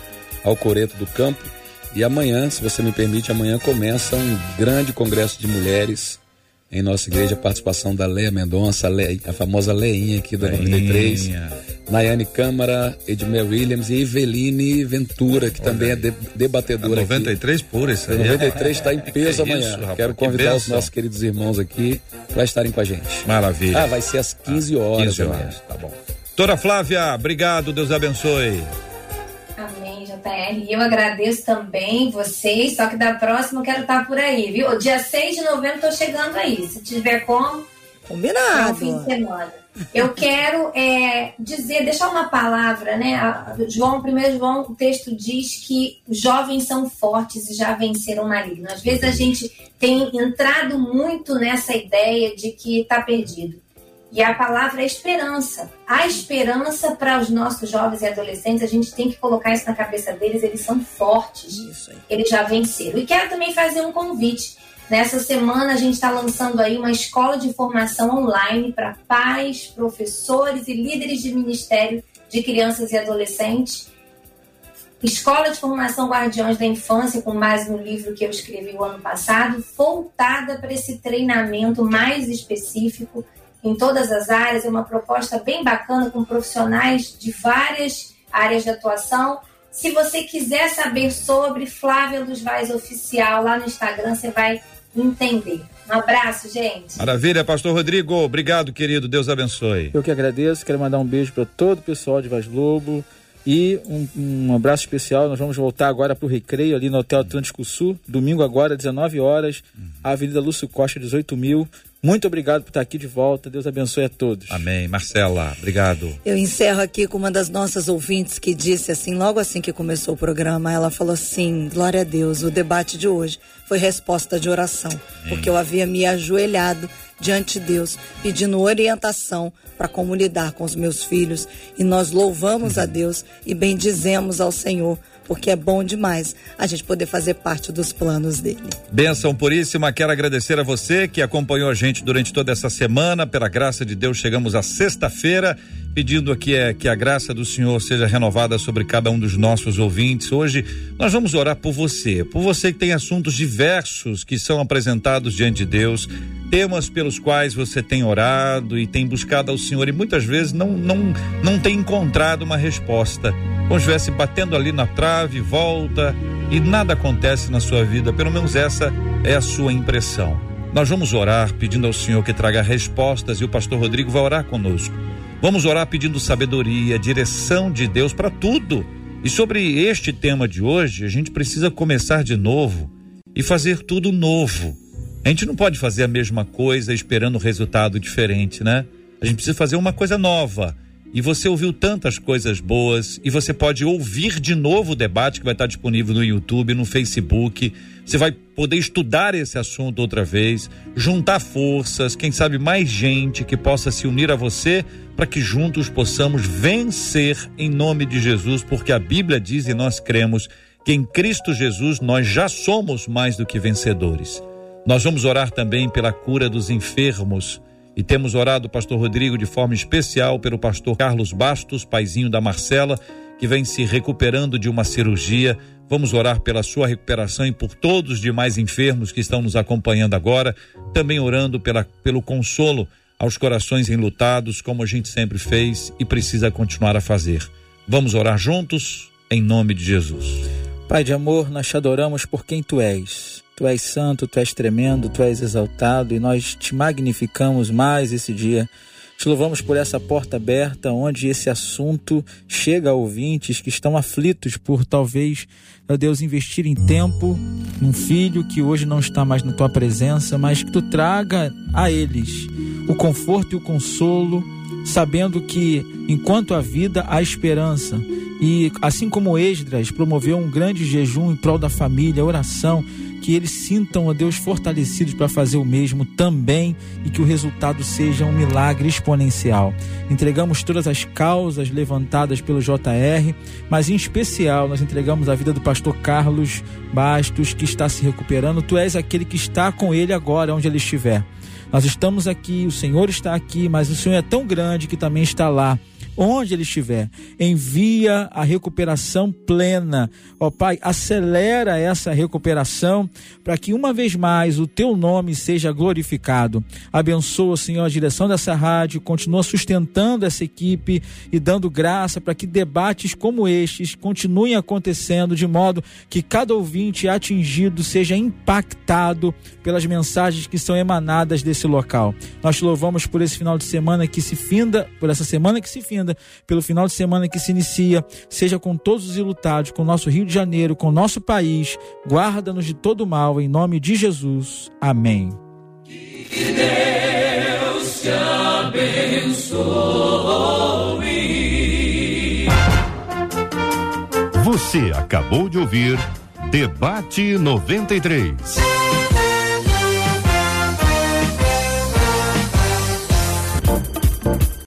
ao Coreto do Campo. E amanhã, se você me permite, amanhã começa um grande congresso de mulheres em nossa igreja, a participação da Leia Mendonça, a, Leia- a famosa Leinha aqui da 93, Leinha. Nayane Câmara, Edmel Williams e Eveline Ventura, que também é de- debatedora aqui. 93 pura isso aí. 93 está em peso Que amanhã. isso, rapaz, Quero que convidar os bênção. nossos queridos irmãos aqui para estarem com a gente. Maravilha. Ah, vai ser às 15 horas. 15 amanhã. horas, tá bom. Doutora Flávia, obrigado, Deus abençoe. JR. E eu agradeço também vocês, só que da próxima eu quero estar por aí, viu? Dia 6 de novembro tô chegando aí. Se tiver como, é um fim de Combinado. semana. Eu quero é, dizer, deixar uma palavra, né? A- João, 1 João, o texto diz que jovens são fortes e já venceram o maligno. Às vezes a gente tem entrado muito nessa ideia de que está perdido. E a palavra é esperança. A esperança para os nossos jovens e adolescentes, a gente tem que colocar isso na cabeça deles, eles são fortes Isso aí. eles já venceram. E quero também fazer um convite. Nessa semana a gente está lançando aí uma escola de formação online para pais, professores e líderes de ministério de crianças e adolescentes. Escola de Formação Guardiões da Infância, com base no livro que eu escrevi o ano passado, voltada para esse treinamento mais específico em todas as áreas. É uma proposta bem bacana com profissionais de várias áreas de atuação. Se você quiser saber sobre Flávia Luz Vaz Oficial lá no Instagram, você vai entender. Um abraço, gente. Maravilha, Pastor Rodrigo, obrigado, querido, Deus abençoe. Eu que agradeço, quero mandar um beijo para todo o pessoal de Vaz Lobo e um, um abraço especial. Nós vamos voltar agora para o Recreio, ali no Hotel Atlântico Sul, domingo agora, 19 horas, Avenida Lúcio Costa, 18 mil. Muito obrigado por estar aqui de volta. Deus abençoe a todos. Amém. Marcela, obrigado. Eu encerro aqui com uma das nossas ouvintes que disse assim, logo assim que começou o programa, ela falou assim: Glória a Deus, o debate de hoje foi resposta de oração, porque eu havia me ajoelhado diante de Deus, pedindo orientação para como lidar com os meus filhos, e nós louvamos a Deus e bendizemos ao Senhor, porque é bom demais a gente poder fazer parte dos planos dele. Bênção puríssima, quero agradecer a você que acompanhou a gente durante toda essa semana. Pela graça de Deus, chegamos à sexta-feira, pedindo aqui é, que a graça do Senhor seja renovada sobre cada um dos nossos ouvintes. Hoje nós vamos orar por você, por você que tem assuntos diversos que são apresentados diante de Deus, temas pelos quais você tem orado e tem buscado ao Senhor e muitas vezes não, não, não tem encontrado uma resposta. Como se estivesse batendo ali na trave, volta e nada acontece na sua vida. Pelo menos essa é a sua impressão. Nós vamos orar pedindo ao Senhor que traga respostas e o pastor Rodrigo vai orar conosco. Vamos orar pedindo sabedoria, direção de Deus para tudo. E sobre este tema de hoje, a gente precisa começar de novo e fazer tudo novo. A gente não pode fazer a mesma coisa esperando resultado diferente, né? A gente precisa fazer uma coisa nova. e você ouviu tantas coisas boas e você pode ouvir de novo o debate que vai estar disponível no YouTube, no Facebook. Você vai poder estudar esse assunto outra vez, juntar forças, quem sabe mais gente que possa se unir a você para que juntos possamos vencer em nome de Jesus, porque a Bíblia diz e nós cremos que em Cristo Jesus nós já somos mais do que vencedores. Nós vamos orar também pela cura dos enfermos e temos orado, pastor Rodrigo, de forma especial pelo pastor Carlos Bastos, paizinho da Marcela, que vem se recuperando de uma cirurgia. Vamos orar pela sua recuperação e por todos os demais enfermos que estão nos acompanhando agora. Também orando pela, pelo consolo aos corações enlutados, como a gente sempre fez e precisa continuar a fazer. Vamos orar juntos, em nome de Jesus. Pai de amor, nós te adoramos por quem tu és. Tu és santo, tu és tremendo, tu és exaltado e nós te magnificamos mais esse dia. Te louvamos por essa porta aberta onde esse assunto chega a ouvintes que estão aflitos por talvez, meu Deus, investirem tempo num filho que hoje não está mais na tua presença, mas que tu traga a eles o conforto e o consolo, sabendo que enquanto a vida há esperança. E assim como Esdras promoveu um grande jejum em prol da família, oração, que eles sintam, ó Deus, fortalecidos para fazer o mesmo também e que o resultado seja um milagre exponencial. Entregamos todas as causas levantadas pelo JR, mas em especial nós entregamos a vida do pastor Carlos Bastos, que está se recuperando. Tu és aquele que está com ele agora, onde ele estiver. Nós estamos aqui, o Senhor está aqui, mas o Senhor é tão grande que também está lá onde ele estiver. Envia a recuperação plena. Ó Pai, acelera essa recuperação para que uma vez mais o teu nome seja glorificado. Abençoa, Senhor, a direção dessa rádio, continua sustentando essa equipe e dando graça para que debates como estes continuem acontecendo de modo que cada ouvinte atingido seja impactado pelas mensagens que são emanadas desse local. Nós te louvamos por esse final de semana que se finda, por essa semana que se finda pelo final de semana que se inicia, seja com todos os ilutados, com o nosso Rio de Janeiro, com o nosso país. Guarda-nos de todo mal, em nome de Jesus. Amém. Que Deus te abençoe. Você acabou de ouvir Debate 93.